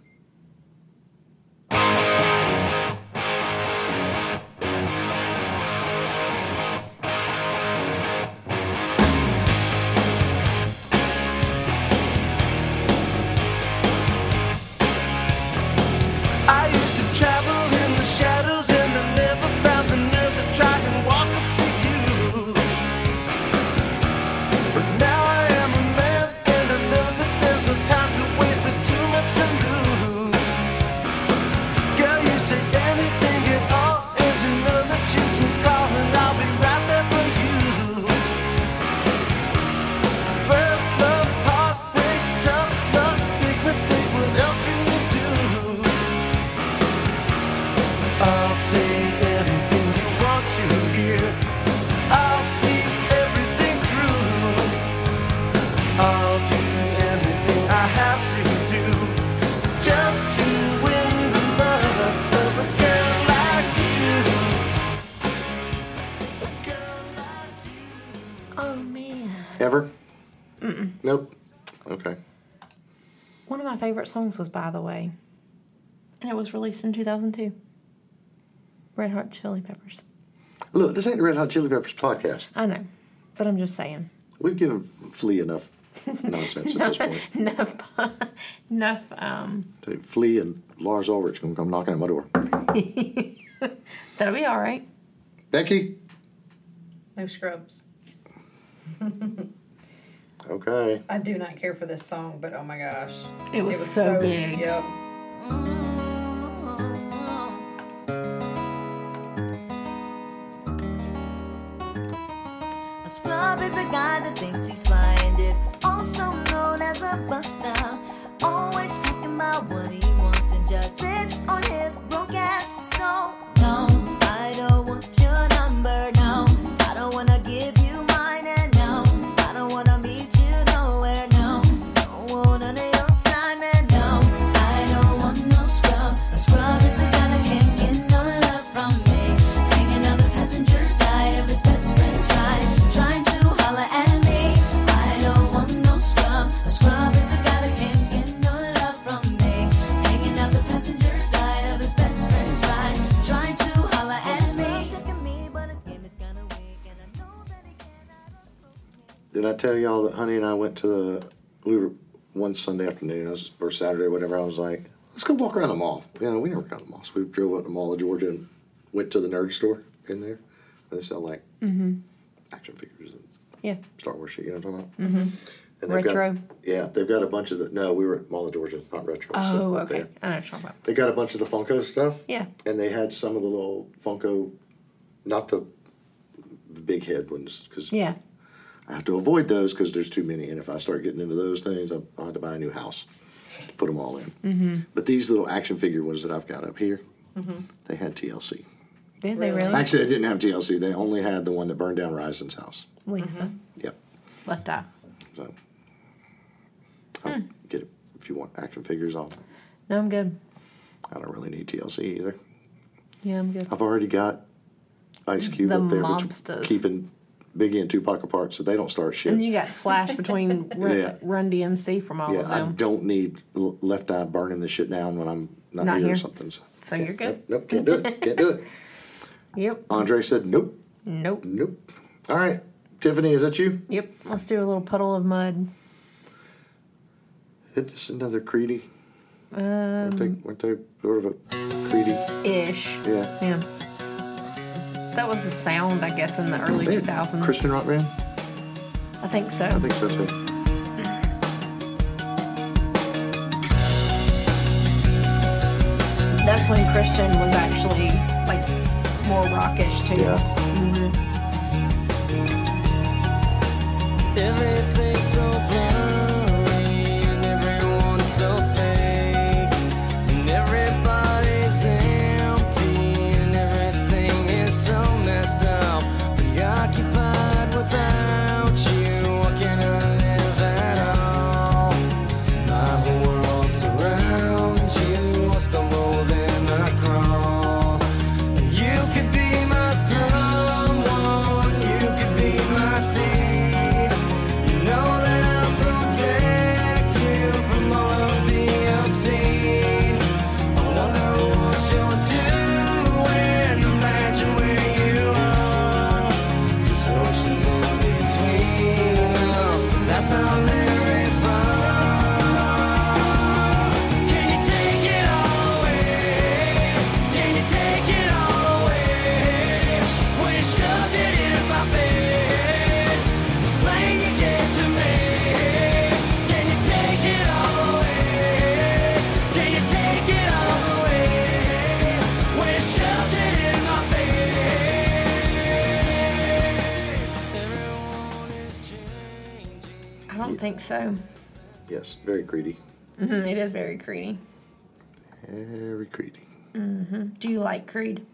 Favorite songs was By the Way. And it was released in 2002. Red Hot Chili Peppers. Look, this ain't the Red Hot Chili Peppers podcast. I know, but I'm just saying. We've given Flea enough nonsense at this point. enough, enough. Um, Tell you, Flea and Lars Ulrich gonna come knocking at my door. that'll be all right. Becky. No scrubs. Okay. I do not care for this song, but oh my gosh. It was so big. Yep. A scrub is a guy that thinks he's fly is also known as a buster. Always talking about what he wants and just sits on his broke ass. So, no, I don't want your number, Honey and I went to the we were one Sunday afternoon or Saturday whatever? I was like, let's go walk around the mall. You know, we never got to the mall, so we drove up to the Mall of Georgia and went to the nerd store in there. They sell like action figures and Yeah. Star Wars shit. You know what I'm talking about? Mm-hmm. Retro? yeah, they've got a bunch of the. No, we were at Mall of Georgia, not retro. so Oh, okay. there. I know what you're talking about. They got a bunch of the Funko stuff. Yeah. And they had some of the little Funko, not the, the big head ones, because Yeah. I have to avoid those because there's too many. And if I start getting into those things, I'll have to buy a new house to put them all in. Mm-hmm. But these little action figure ones that I've got up here, mm-hmm. they had TLC. Did they really? Actually, they didn't have TLC. They only had the one that burned down Rison's house. Lisa. Mm-hmm. Yep. Left eye. So I'll hmm. get it if you want action figures. I'll. No, I'm good. I don't really need TLC either. Yeah, I'm good. I've already got Ice Cube The up there mobsters. keeping Biggie and Tupac apart, so they don't start shit. And you got Slash between Run, Yeah. Run DMC from all yeah, of I don't need Left Eye burning the shit down when I'm not, Not here, or something. So. So you're good. Nope, nope, can't do it. Can't do it. Yep. Andre said, nope, Nope. nope. All right, Tiffany, is that you? Yep. Let's do a little Puddle of Mudd. Hit this another Creedy. Um, Weren't they, weren't they sort of a Creedy? ish. Yeah. Yeah. That was the sound, I guess, in the early They- 2000s. Christian rock band? I think so. I think so too. That's when Christian was actually like more rockish too. Yeah. Mm-hmm. Everything's so blurry so. Yes, very Creedy. Mhm, It is very Creedy. Very Creedy. Do you like Creed?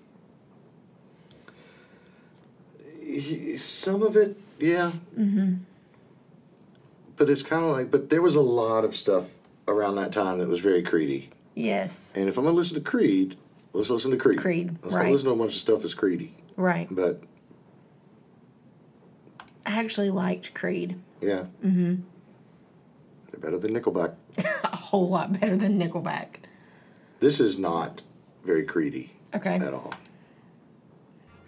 Some of it, yeah. Mm-hmm. But it's kind of like, but there was a lot of stuff around that time that was very Creedy. Yes. And if I'm gonna listen to Creed, let's listen to Creed. Creed, Let's right. not listen to a bunch of stuff that's Creedy. Right. But I actually liked Creed yeah. Mm-hmm. They're better than Nickelback. a whole lot better than Nickelback. This is not very Creedy Okay. at all.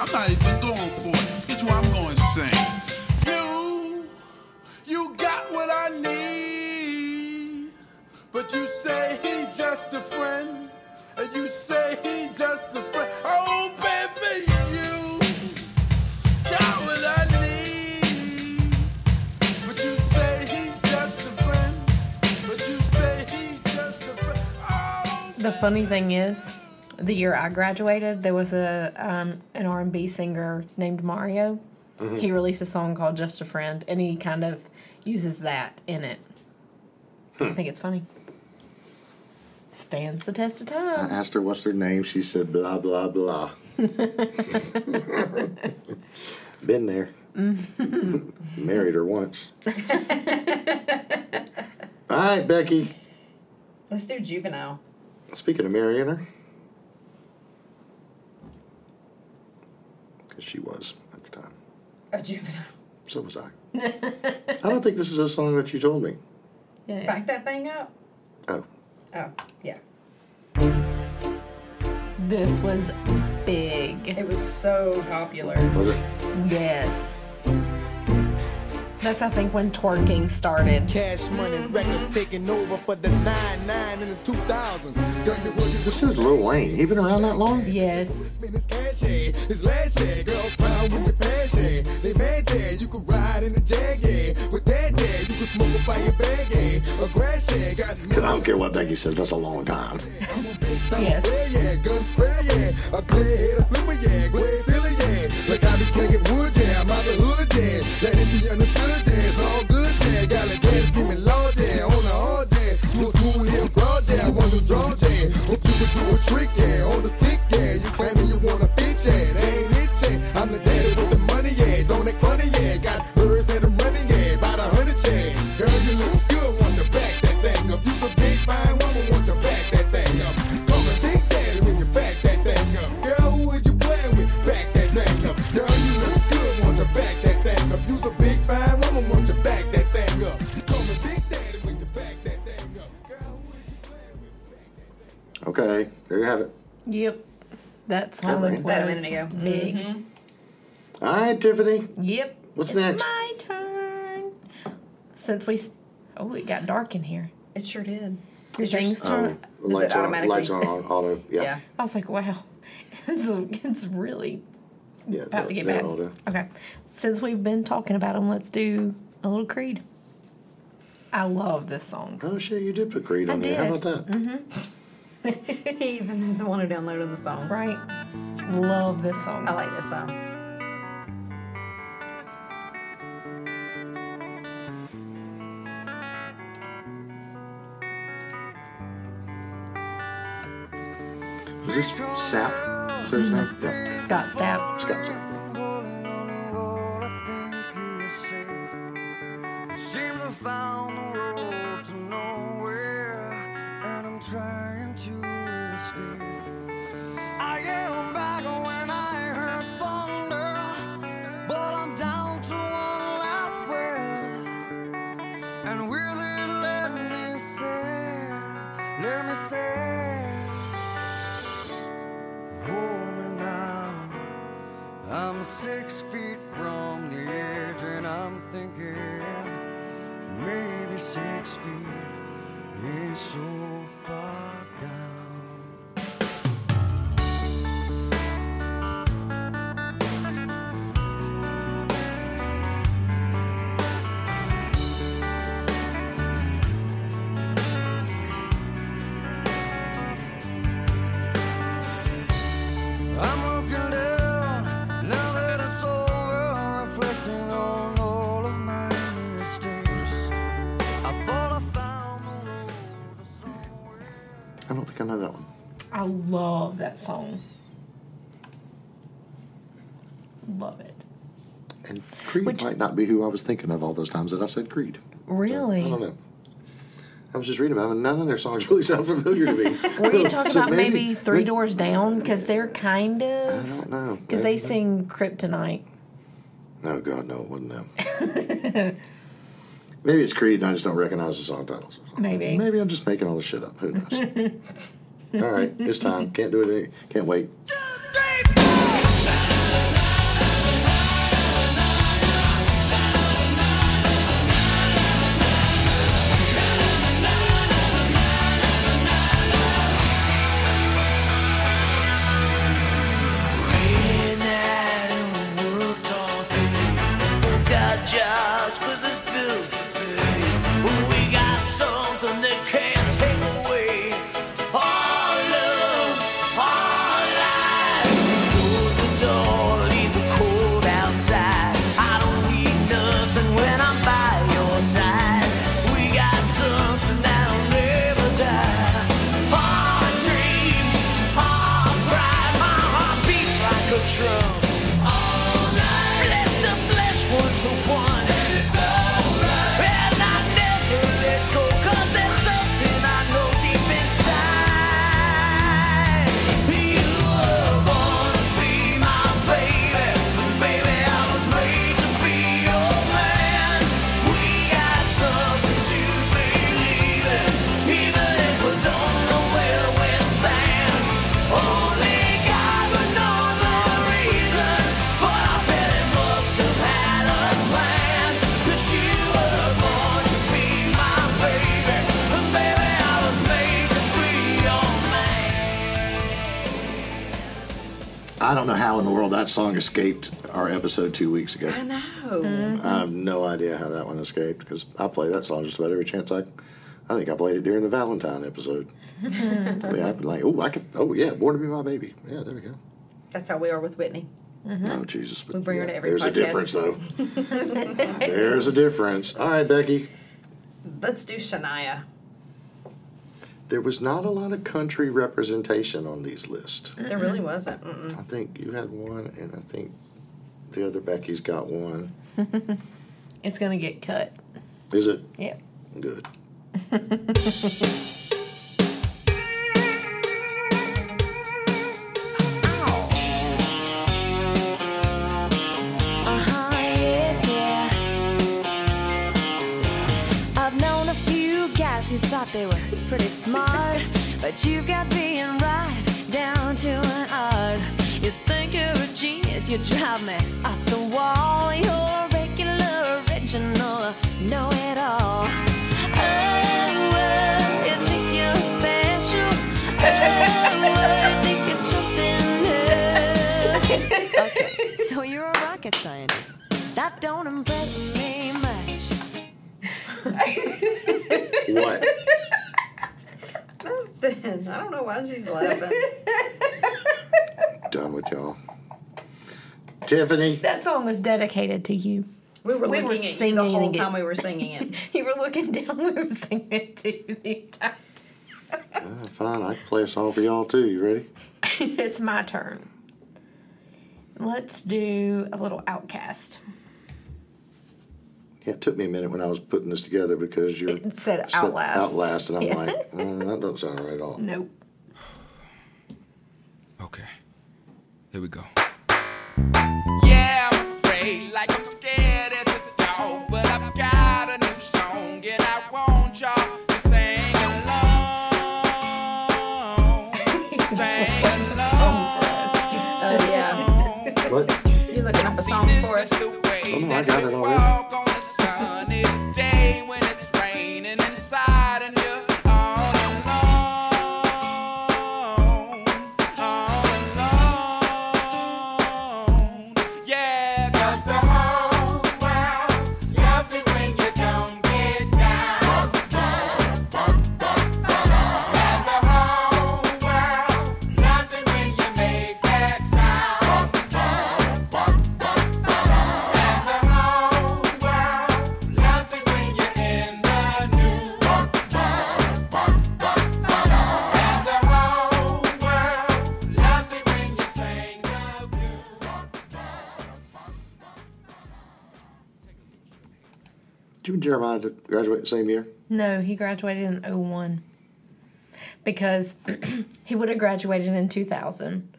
I'm not even going for it. Is what I'm going to sing. You, you got what I need. But you say he's just a friend. And you say he's just a friend. Oh, baby, you got what I need. But you say he's just a friend. But you say he's just a friend. Oh, The funny thing is, the year I graduated, there was a um, an R and B singer named Mario. He released a song called "Just a Friend," and he kind of uses that in it. I think it's funny. Stands the test of time. I asked her what's her name. She said blah blah blah. Been there. Married her once. All right, Becky. Let's do Juvenile. Speaking of marrying her, because she was at the time. Oh, a juvenile. So was I. I don't think this is a song that you told me. Yeah. Back that thing up. Oh, Oh, yeah. This was big. It was so popular. was it? Yes. That's I think when twerking started. Cash money records taking over for the 99 in the 2000. Girl, you working This is Lil Wayne. He been around that long? Yes. in his cash, yeah. His last, yeah. Girls proud with your pants, yeah. They mad, yeah. You could ride in the jag. With that, yeah. You could smoke a fire bag. A grass, yeah. Because I don't care what Becky said. That's a long time. Yes. All good. Got a gas, give me yeah. On. I want to draw. Hope you can do a trick, yeah. On the stick, yeah. You claiming you want a bitch. That ain't it, yeah. I'm the daddy there you have it. Yep. That's song That was right. That a minute ago. big. Mm-hmm. All right, Tiffany. Yep. What's it's next? my turn. Since we, s- oh, it got dark in here. It sure did. Your things Oh, turn. the lights are on, automatically? lights are on auto. Yeah. Yeah. I was like, wow, it's, it's really Yeah, about to they're- get they're bad. auto. Okay, since we've been talking about them, let's do a little Creed. I love this song. Oh shit, you did put Creed I on there. How did. about that? Mm-hmm. he even is the one who downloaded the songs. Right? Love this song. I like this song. Was this Sap? Is that his name? Yeah. Scott Stapp. Scott Sapp. Seems I found Creed Which- might not be who I was thinking of all those times that I said Creed. Really? I don't know. I was just reading about them, and none of their songs really sound familiar to me. Were you talking So about maybe, Three Doors Down? Because they're kind I of. don't know. Because they sing Kryptonite. Oh God, no, it wasn't them. Maybe it's Creed, and I just don't recognize the song titles. Maybe. Maybe I'm just making all this shit up. Who knows? all right, it's time. Can't do it. Any, can't wait. How in the world that song escaped our episode two weeks ago. I know. Mm-hmm. I have no idea how that one escaped because I play that song just about every chance I. I think I played it during the Valentine episode. Mm-hmm. I mean, I'm like, oh, I can. Oh yeah, born to be my baby. Yeah, there we go. That's how we are with Whitney. Mm-hmm. Oh Jesus! But We bring her to every There's a difference, though. There's a difference. All right, Becky. Let's do Shania. There was not a lot of country representation on these lists. There really wasn't. Mm-mm. I think you had one, and I think the other Becky's got one. It's gonna get cut. Is it Yeah. good? Yeah, yeah. I've known a few guys who thought they were pretty smart, but you've got being right down to an art. You think you're a genius, you drive me up the wall. You're a regular, original, know it all. Oh, well, you think you're special. Oh, well, you think you're something else. Okay, so you're a rocket scientist. That don't impress me much. What? Then I don't know why she's laughing. Done with y'all. Tiffany. That song was dedicated to you. We were We looking were at you the whole it. time we were singing it. You were looking down. We were singing it to you the entire Ah, fine, I can play a song for y'all too. You ready? it's my turn. Let's do a little OutKast. Yeah, it took me a minute when I was putting this together because you're It said said outlast. Outlast, and I'm Yeah. like, mm, that doesn't sound right at all. Nope. Okay. Here we go. Yeah, I'm afraid, like I'm scared as a dog, but I've got a new song and I want y'all to sing along. sing along. Oh yeah. What? You're looking up a song for us. Oh, I got it already. Jeremiah to graduate the same year? No, he graduated in 01. Because he would have graduated in 2000.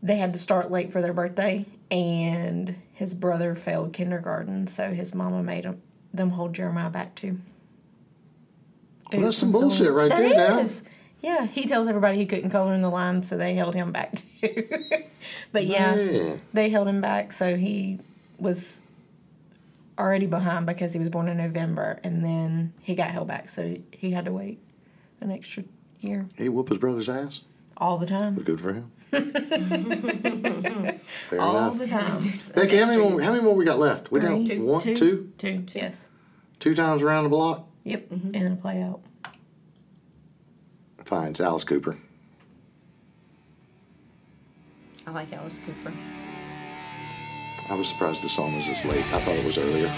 They had to start late for their birthday, and his brother failed kindergarten, so his mama made him, them hold Jeremiah back too. Well, that's some bullshit right That there now. Yeah, he tells everybody he couldn't color in the line, so they held him back too. but yeah, Man. they held him back, so he was already behind because he was born in November, and then he got held back, so he had to wait an extra year He whooped his brother's ass. all the time. Good for him. Fair All enough. the time. Becky, how many, more, how many more we got left? We Three. got Two. one, Two. two, Two. Yes. two times around the block. Yep. Mm-hmm. And then a play out. Fine, it's Alice Cooper. I like Alice Cooper. I was surprised the song was this late. I thought it was earlier.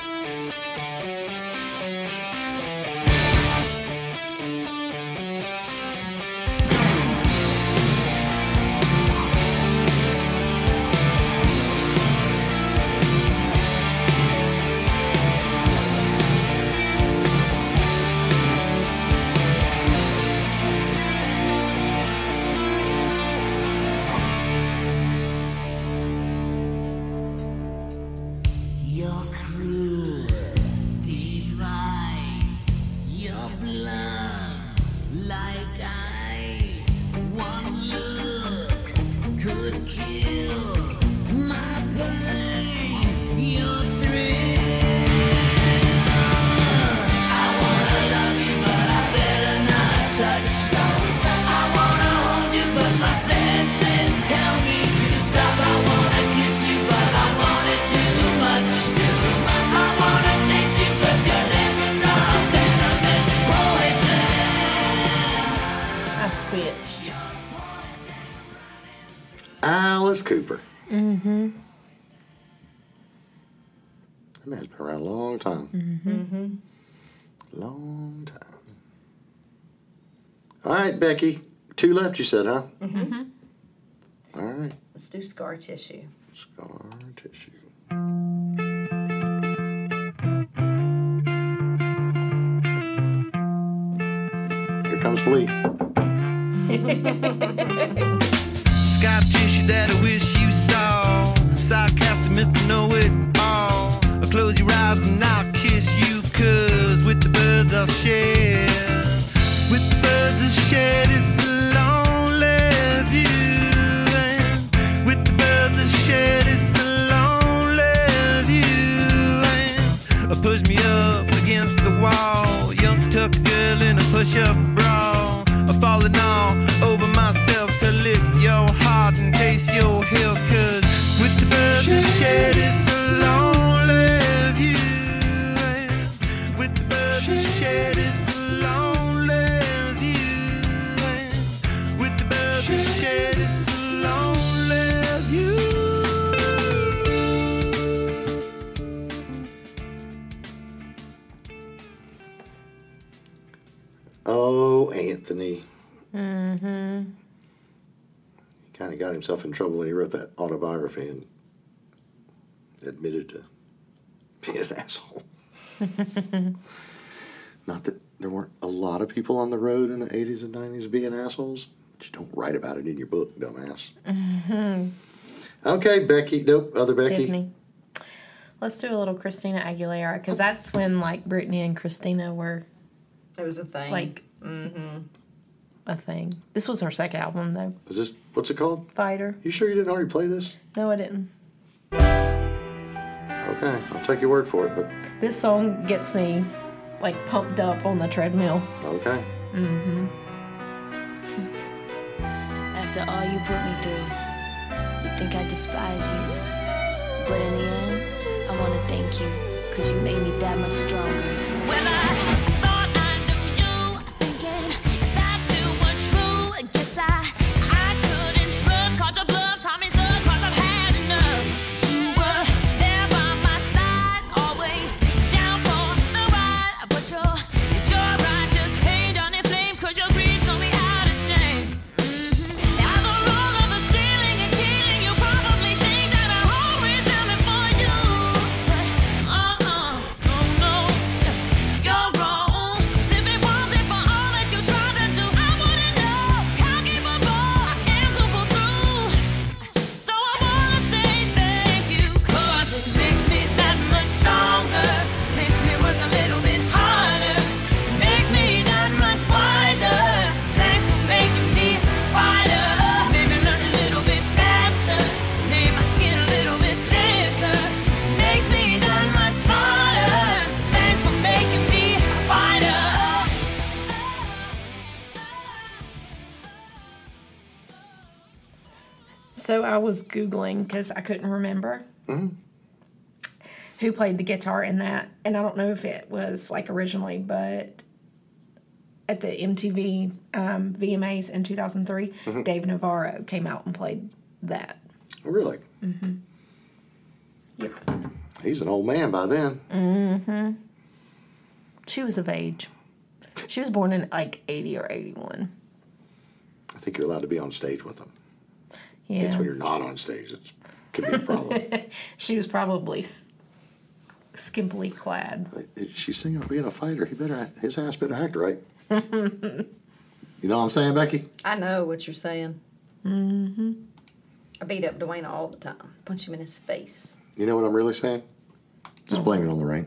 Cooper. Mm-hmm. That man's been around a long time. Mm-hmm. Long time. All right, Becky. Two left, you said, huh? Mm-hmm. All right. Let's do scar tissue. Scar tissue. Here comes Flea. Scar tissue that I wish you saw. Sarcastic Mr. Know It All. I Close your eyes and I'll kiss you, cause with the birds I'll share. With the birds I'll share this lonely view. And with the birds I'll share this lonely view. And push me up against the wall. Young tuck girl in a push up bra. I'm falling all got himself in trouble when he wrote that autobiography and admitted to being an asshole. Not that there weren't a lot of people on the road in the 80s and 90s being assholes, but you don't write about it in your book, dumbass. Mm-hmm. Okay, Becky. Nope, other Becky. Tiffany. Let's do a little Christina Aguilera because that's when like Britney and Christina were It was a thing. like mm-hmm. A thing. This was her second album though. Is this, what's it called? Fighter. You sure you didn't already play this? No, I didn't. Okay, I'll take your word for it, but This song gets me like pumped up on the treadmill. okay. Mm-hmm. After all you put me through, you think I despise you. But in the end, I want to thank you, cause you made me that much stronger. Well, I was Googling because I couldn't remember who played the guitar in that. And I don't know if it was like originally, but at the MTV um, VMAs in 2003, Mhm. Dave Navarro came out and played that. Oh, really? Mm-hmm. He's an old man by then. Mm-hmm. She was of age. She was born in like 80 or 81. I think you're allowed to be on stage with them. Yeah. It's when you're not on stage. It could be a problem. she was probably s- skimpily clad. She's singing about being a fighter. He better, his ass better act right. You know what I'm saying, Becky? I know what you're saying. mm-hmm. I beat up Dwayne all the time. Punch him in his face. You know what I'm really saying? Just blame it on the rain.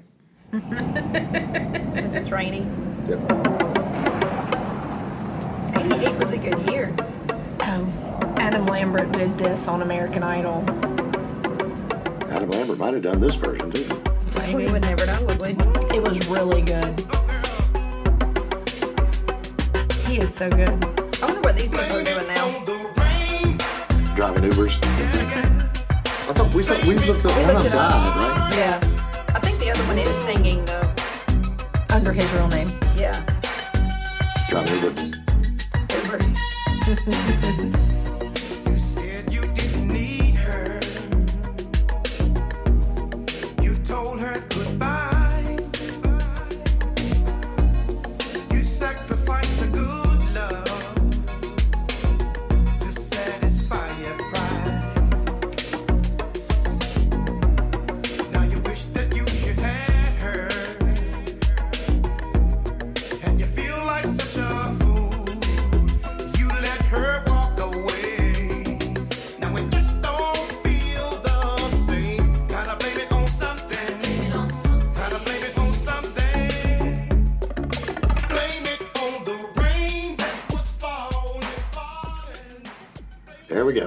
Since it's raining. Yep. 88 was a good year. Adam Lambert did this on American Idol. Adam Lambert might have done this version too. We would never know, would we? It was really good. He is so good. I wonder what these people are doing now. Driving Ubers. I thought we said we looked at one of them died, right? Yeah. I think the other one is singing, though. Under his real name. Yeah. Driving Uber. Uber.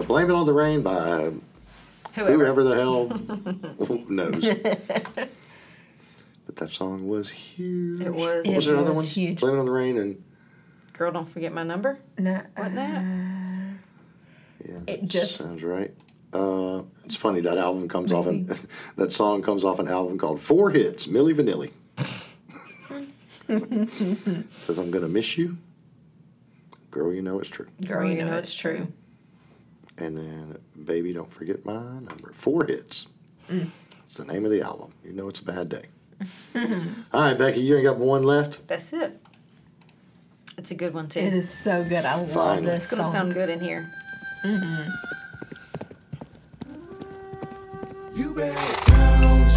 Blame It on the Rain by Whoever. whoever the hell knows. but that song was huge. It was. Was there another was one? huge. Blame It on the Rain and Girl, don't forget my number. No. Wasn't that? yeah, It just- sounds right. Uh, it's funny that album comes off an that song comes off an album called Four Hits, Milli Vanilli. Says I'm gonna miss you, girl. You know it's true. Girl, you know it's true. And then, baby, don't forget my number. Four hits. Mm. It's the name of the album. You know it's a bad day. All right, Becky, you ain't got one left. That's it. It's a good one too. It is so good. I love Finally. this It's gonna sound good in here. Mm-hmm. You better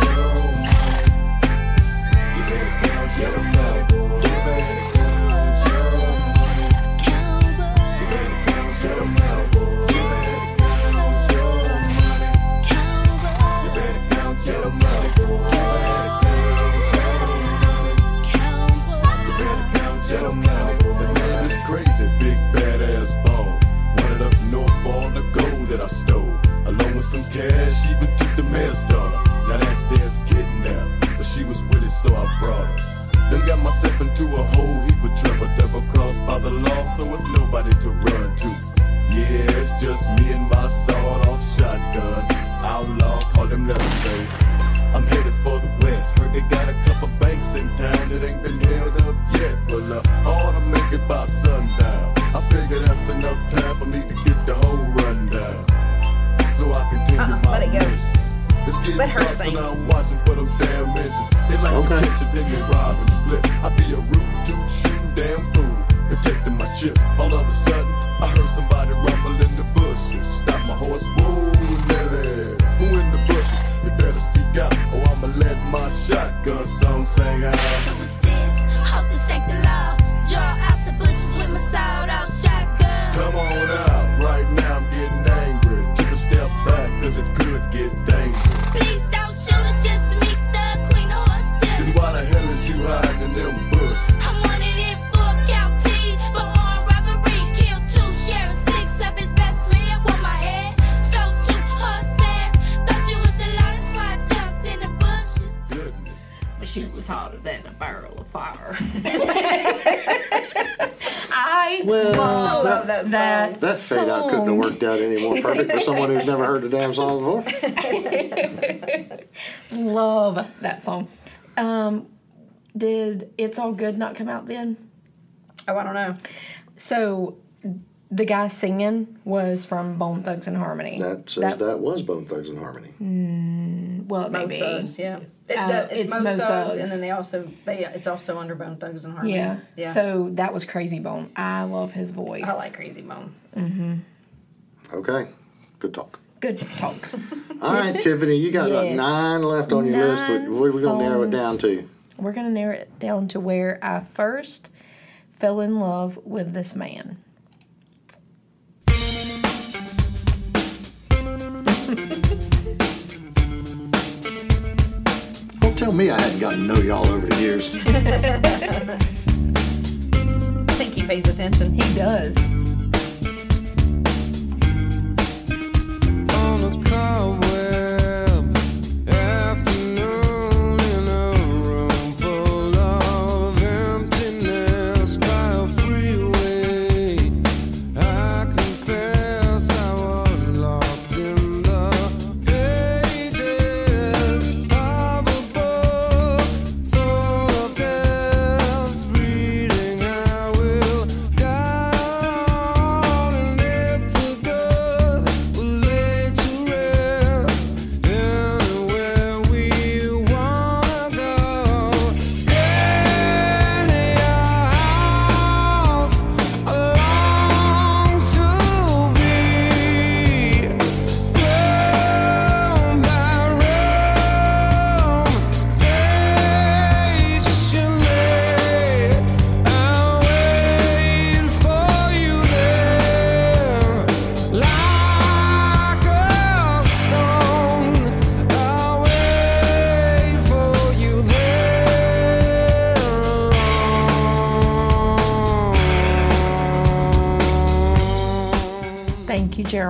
cash, even took the mayor's daughter. Now that there's kidnapped, but she was with it, so I brought her. Then got myself into a whole heap of trouble, double crossed by the law, so it's nobody to run to. Yeah, it's just me and my sawed off shotgun. Outlaw, call him Leatherface. I'm headed for the west. Heard they got a couple banks in town that ain't been held up yet. Well, uh, I ought to make it by sundown. I figure that's enough time for me to get the whole rundown. So I continue Uh-uh, my let it go. mission. It's Let her sing. So I'm watching for them damn inches. They like Okay. to catch it, then they rob and split. I be a root toot shooting damn fool. Protecting my chips. All of a sudden, I heard somebody rumble in the bushes. Stop my horse, whoa, Nelly. Who in the bushes? You better speak out, or I'ma let my shotgun song sing out. Who is this? Hope this ain't the law. Draw out the bushes with my sawed off shotgun. Come on out, cause it could get dangerous. Please don't shoot us just to meet the queen of horse Then why the hell is you hiding in them bushes? I'm wanted in four counties for armed robbery. Killed two sheriffs, six of his best men. Want my head, stole two horses. Thought you was the loudest, why I jumped in the bushes. Goodness. The shoe was hotter than a barrel of fire. I Well, love that- that, that That fade out couldn't have worked out any more perfect for someone who's never heard the damn song before. Love that song. Um, did "It's All Good" not come out then? Oh, I don't know. So the guy singing was from Bone Thugs-n-Harmony. That says that, was Bone Thugs-n-Harmony. well, it may Mo be. Thugs, yeah. It, Uh, the- it's, it's Mo, Mo Thugs, Thugs. and then they also they it's also under Bone Thugs-n-Harmony. Yeah. yeah. So that was Crazy Bone. I love his voice. I like Crazy Bone. Okay, good talk. Good talk. All right, Tiffany, you got like Yes. nine left on your list, but Nine what are we going to narrow it down to? We're gonna narrow it down to where I first fell in love with this man. Don't tell me I hadn't gotten to know y'all over the years. I think he pays attention. He does. on a cobweb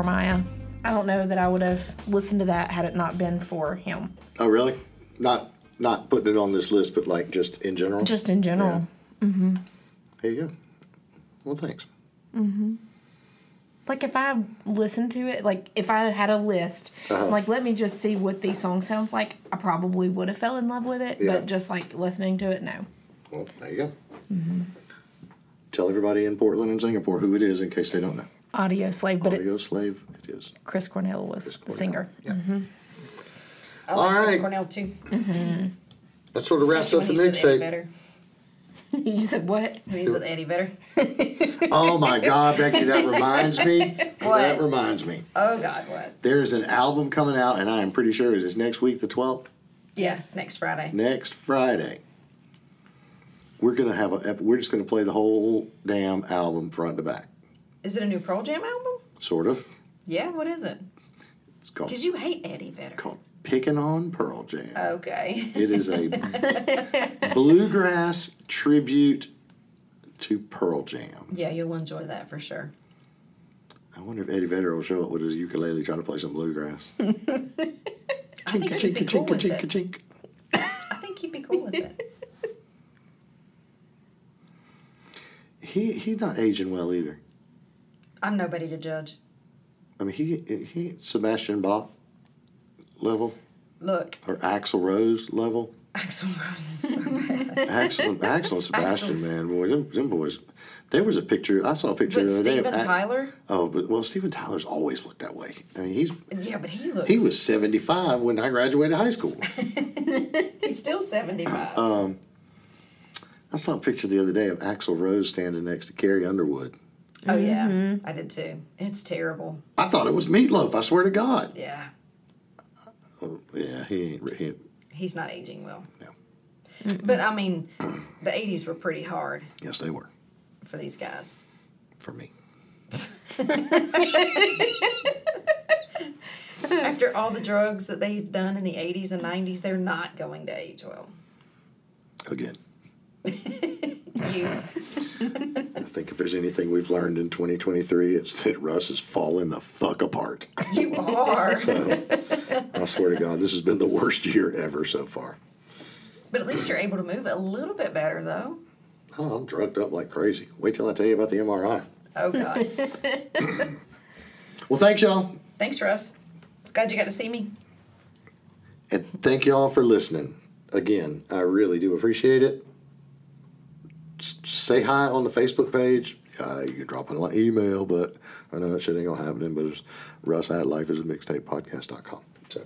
Jeremiah. I don't know that I would have listened to that had it not been for him. Oh, really? Not not putting it on this list, but like just in general. Just in general. Mm-hmm. There you go. Well, thanks. Mm-hmm. Like if I listened to it, like if I had a list, Uh-huh. like let me just see what these songs sounds like. I probably would have fell in love with it, Yeah. but just like listening to it, no. Well, there you go. Mm-hmm. Tell everybody in Portland and Singapore who it is in case they don't know. Audioslave, but Audio it's Slave, it is. Chris Cornell was the singer. Mm-hmm. I like All Chris right. Cornell too. That sort of wraps Especially up the when he's with mixtape. You said what? When he's with Eddie Vedder. Oh my God, Becky, that reminds me. What? That reminds me. Oh God, what? There's an album coming out, and I am pretty sure it is next week, the 12th, Yes, next Friday. next Friday. We're gonna have a. We're just gonna play the whole damn album front to back, Is it a new Pearl Jam album? sort of. Yeah, what is it? It's called Because you hate Eddie Vedder. called "Picking on Pearl Jam." Okay. It is a bluegrass tribute to Pearl Jam. yeah, you'll enjoy that for sure. I wonder if Eddie Vedder will show up with his ukulele trying to play some bluegrass. I think he'd be cool with it. chink. I think he'd be cool with it. He he's not aging well either. I'm nobody to judge. I mean, he he Sebastian Bach level Look, or Axl Rose level. Axl Rose is so bad. Axl, Axl and Sebastian, Axl's- man, boy, them, them boys. There was a picture. I saw a picture With the other day. Steven Tyler? Oh, but well, Steven Tyler's always looked that way. I mean, he's Yeah, but he looks. he was seventy five when I graduated high school. He's still 75. Um, I saw a picture the other day of Axl Rose standing next to Carrie Underwood. Oh, yeah. Mm-hmm. I did too. It's terrible. I thought it was Meatloaf. I swear to God. Yeah. Oh, yeah, he ain't. He, He's not aging well. No. But I mean, the 80s were pretty hard yes, they were for these guys. for me. After all the drugs that they've done in the 80s and 90s, they're not going to age well. Again, You, I think if there's anything we've learned in 2023, it's that Russ is falling the fuck apart. you are. I swear to God, this has been the worst year ever so far. But at least you're able to move a little bit better, though. Oh, I'm drugged up like crazy. Wait till I tell you about the MRI. Oh, God. Well, thanks, y'all. Thanks, Russ. Glad you got to see me. And thank y'all for listening. Again, I really do appreciate it. S- say hi on the Facebook page. Uh, you can drop an email, but I know that shit ain't gonna happen. But it's Russ at life is a mixtape podcast.com. So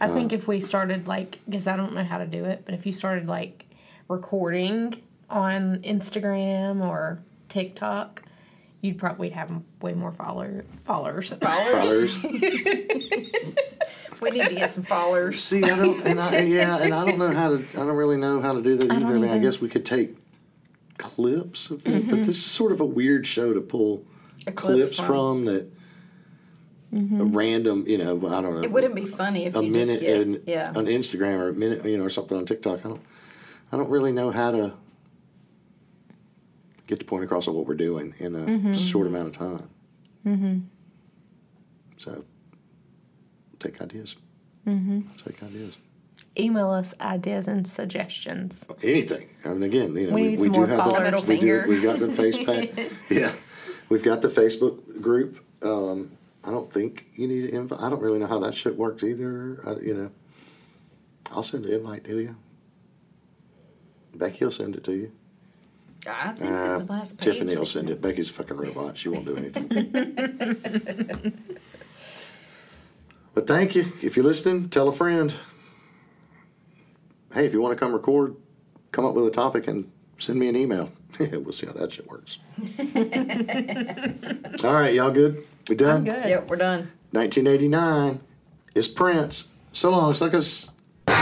I think if we started like, because I don't know how to do it, but if you started like recording on Instagram or TikTok, you'd probably have way more follower followers. followers. We need to get some followers. See, I don't, and I yeah, and I don't know how to. I don't really know how to do that I either. I mean, I guess we could take clips of it, Mm-hmm. but this is sort of a weird show to pull A clip clips from. from, that. A random, you know, I don't know. It wouldn't be funny if a you just minute get, in, yeah. on Instagram or a minute, you know, or something on TikTok. I don't, I don't really know how to get the point across of what we're doing in a Mm-hmm. short amount of time. hmm So, take ideas. hmm Take ideas. Email us ideas and suggestions. Anything. I mean, again, you know, We we, we do have followers. the, Middle We do, we've got the face pack. yeah, we've got the Facebook group. Um, I don't think you need an invite. I don't really know how that shit works either. I, you know, I'll send an invite to you. Becky will send it to you. I think Uh, that the last page. Tiffany will send it. Becky's a fucking robot. She won't do anything. but thank you. If you're listening, tell a friend. Hey, if you want to come record, come up with a topic and send me an email. we'll see how that shit works. All right, y'all good? We done? I'm good. Yep, we're done. 1989 is Prince. So long, suckers. Oh,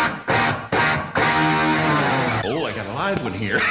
I got a live one here.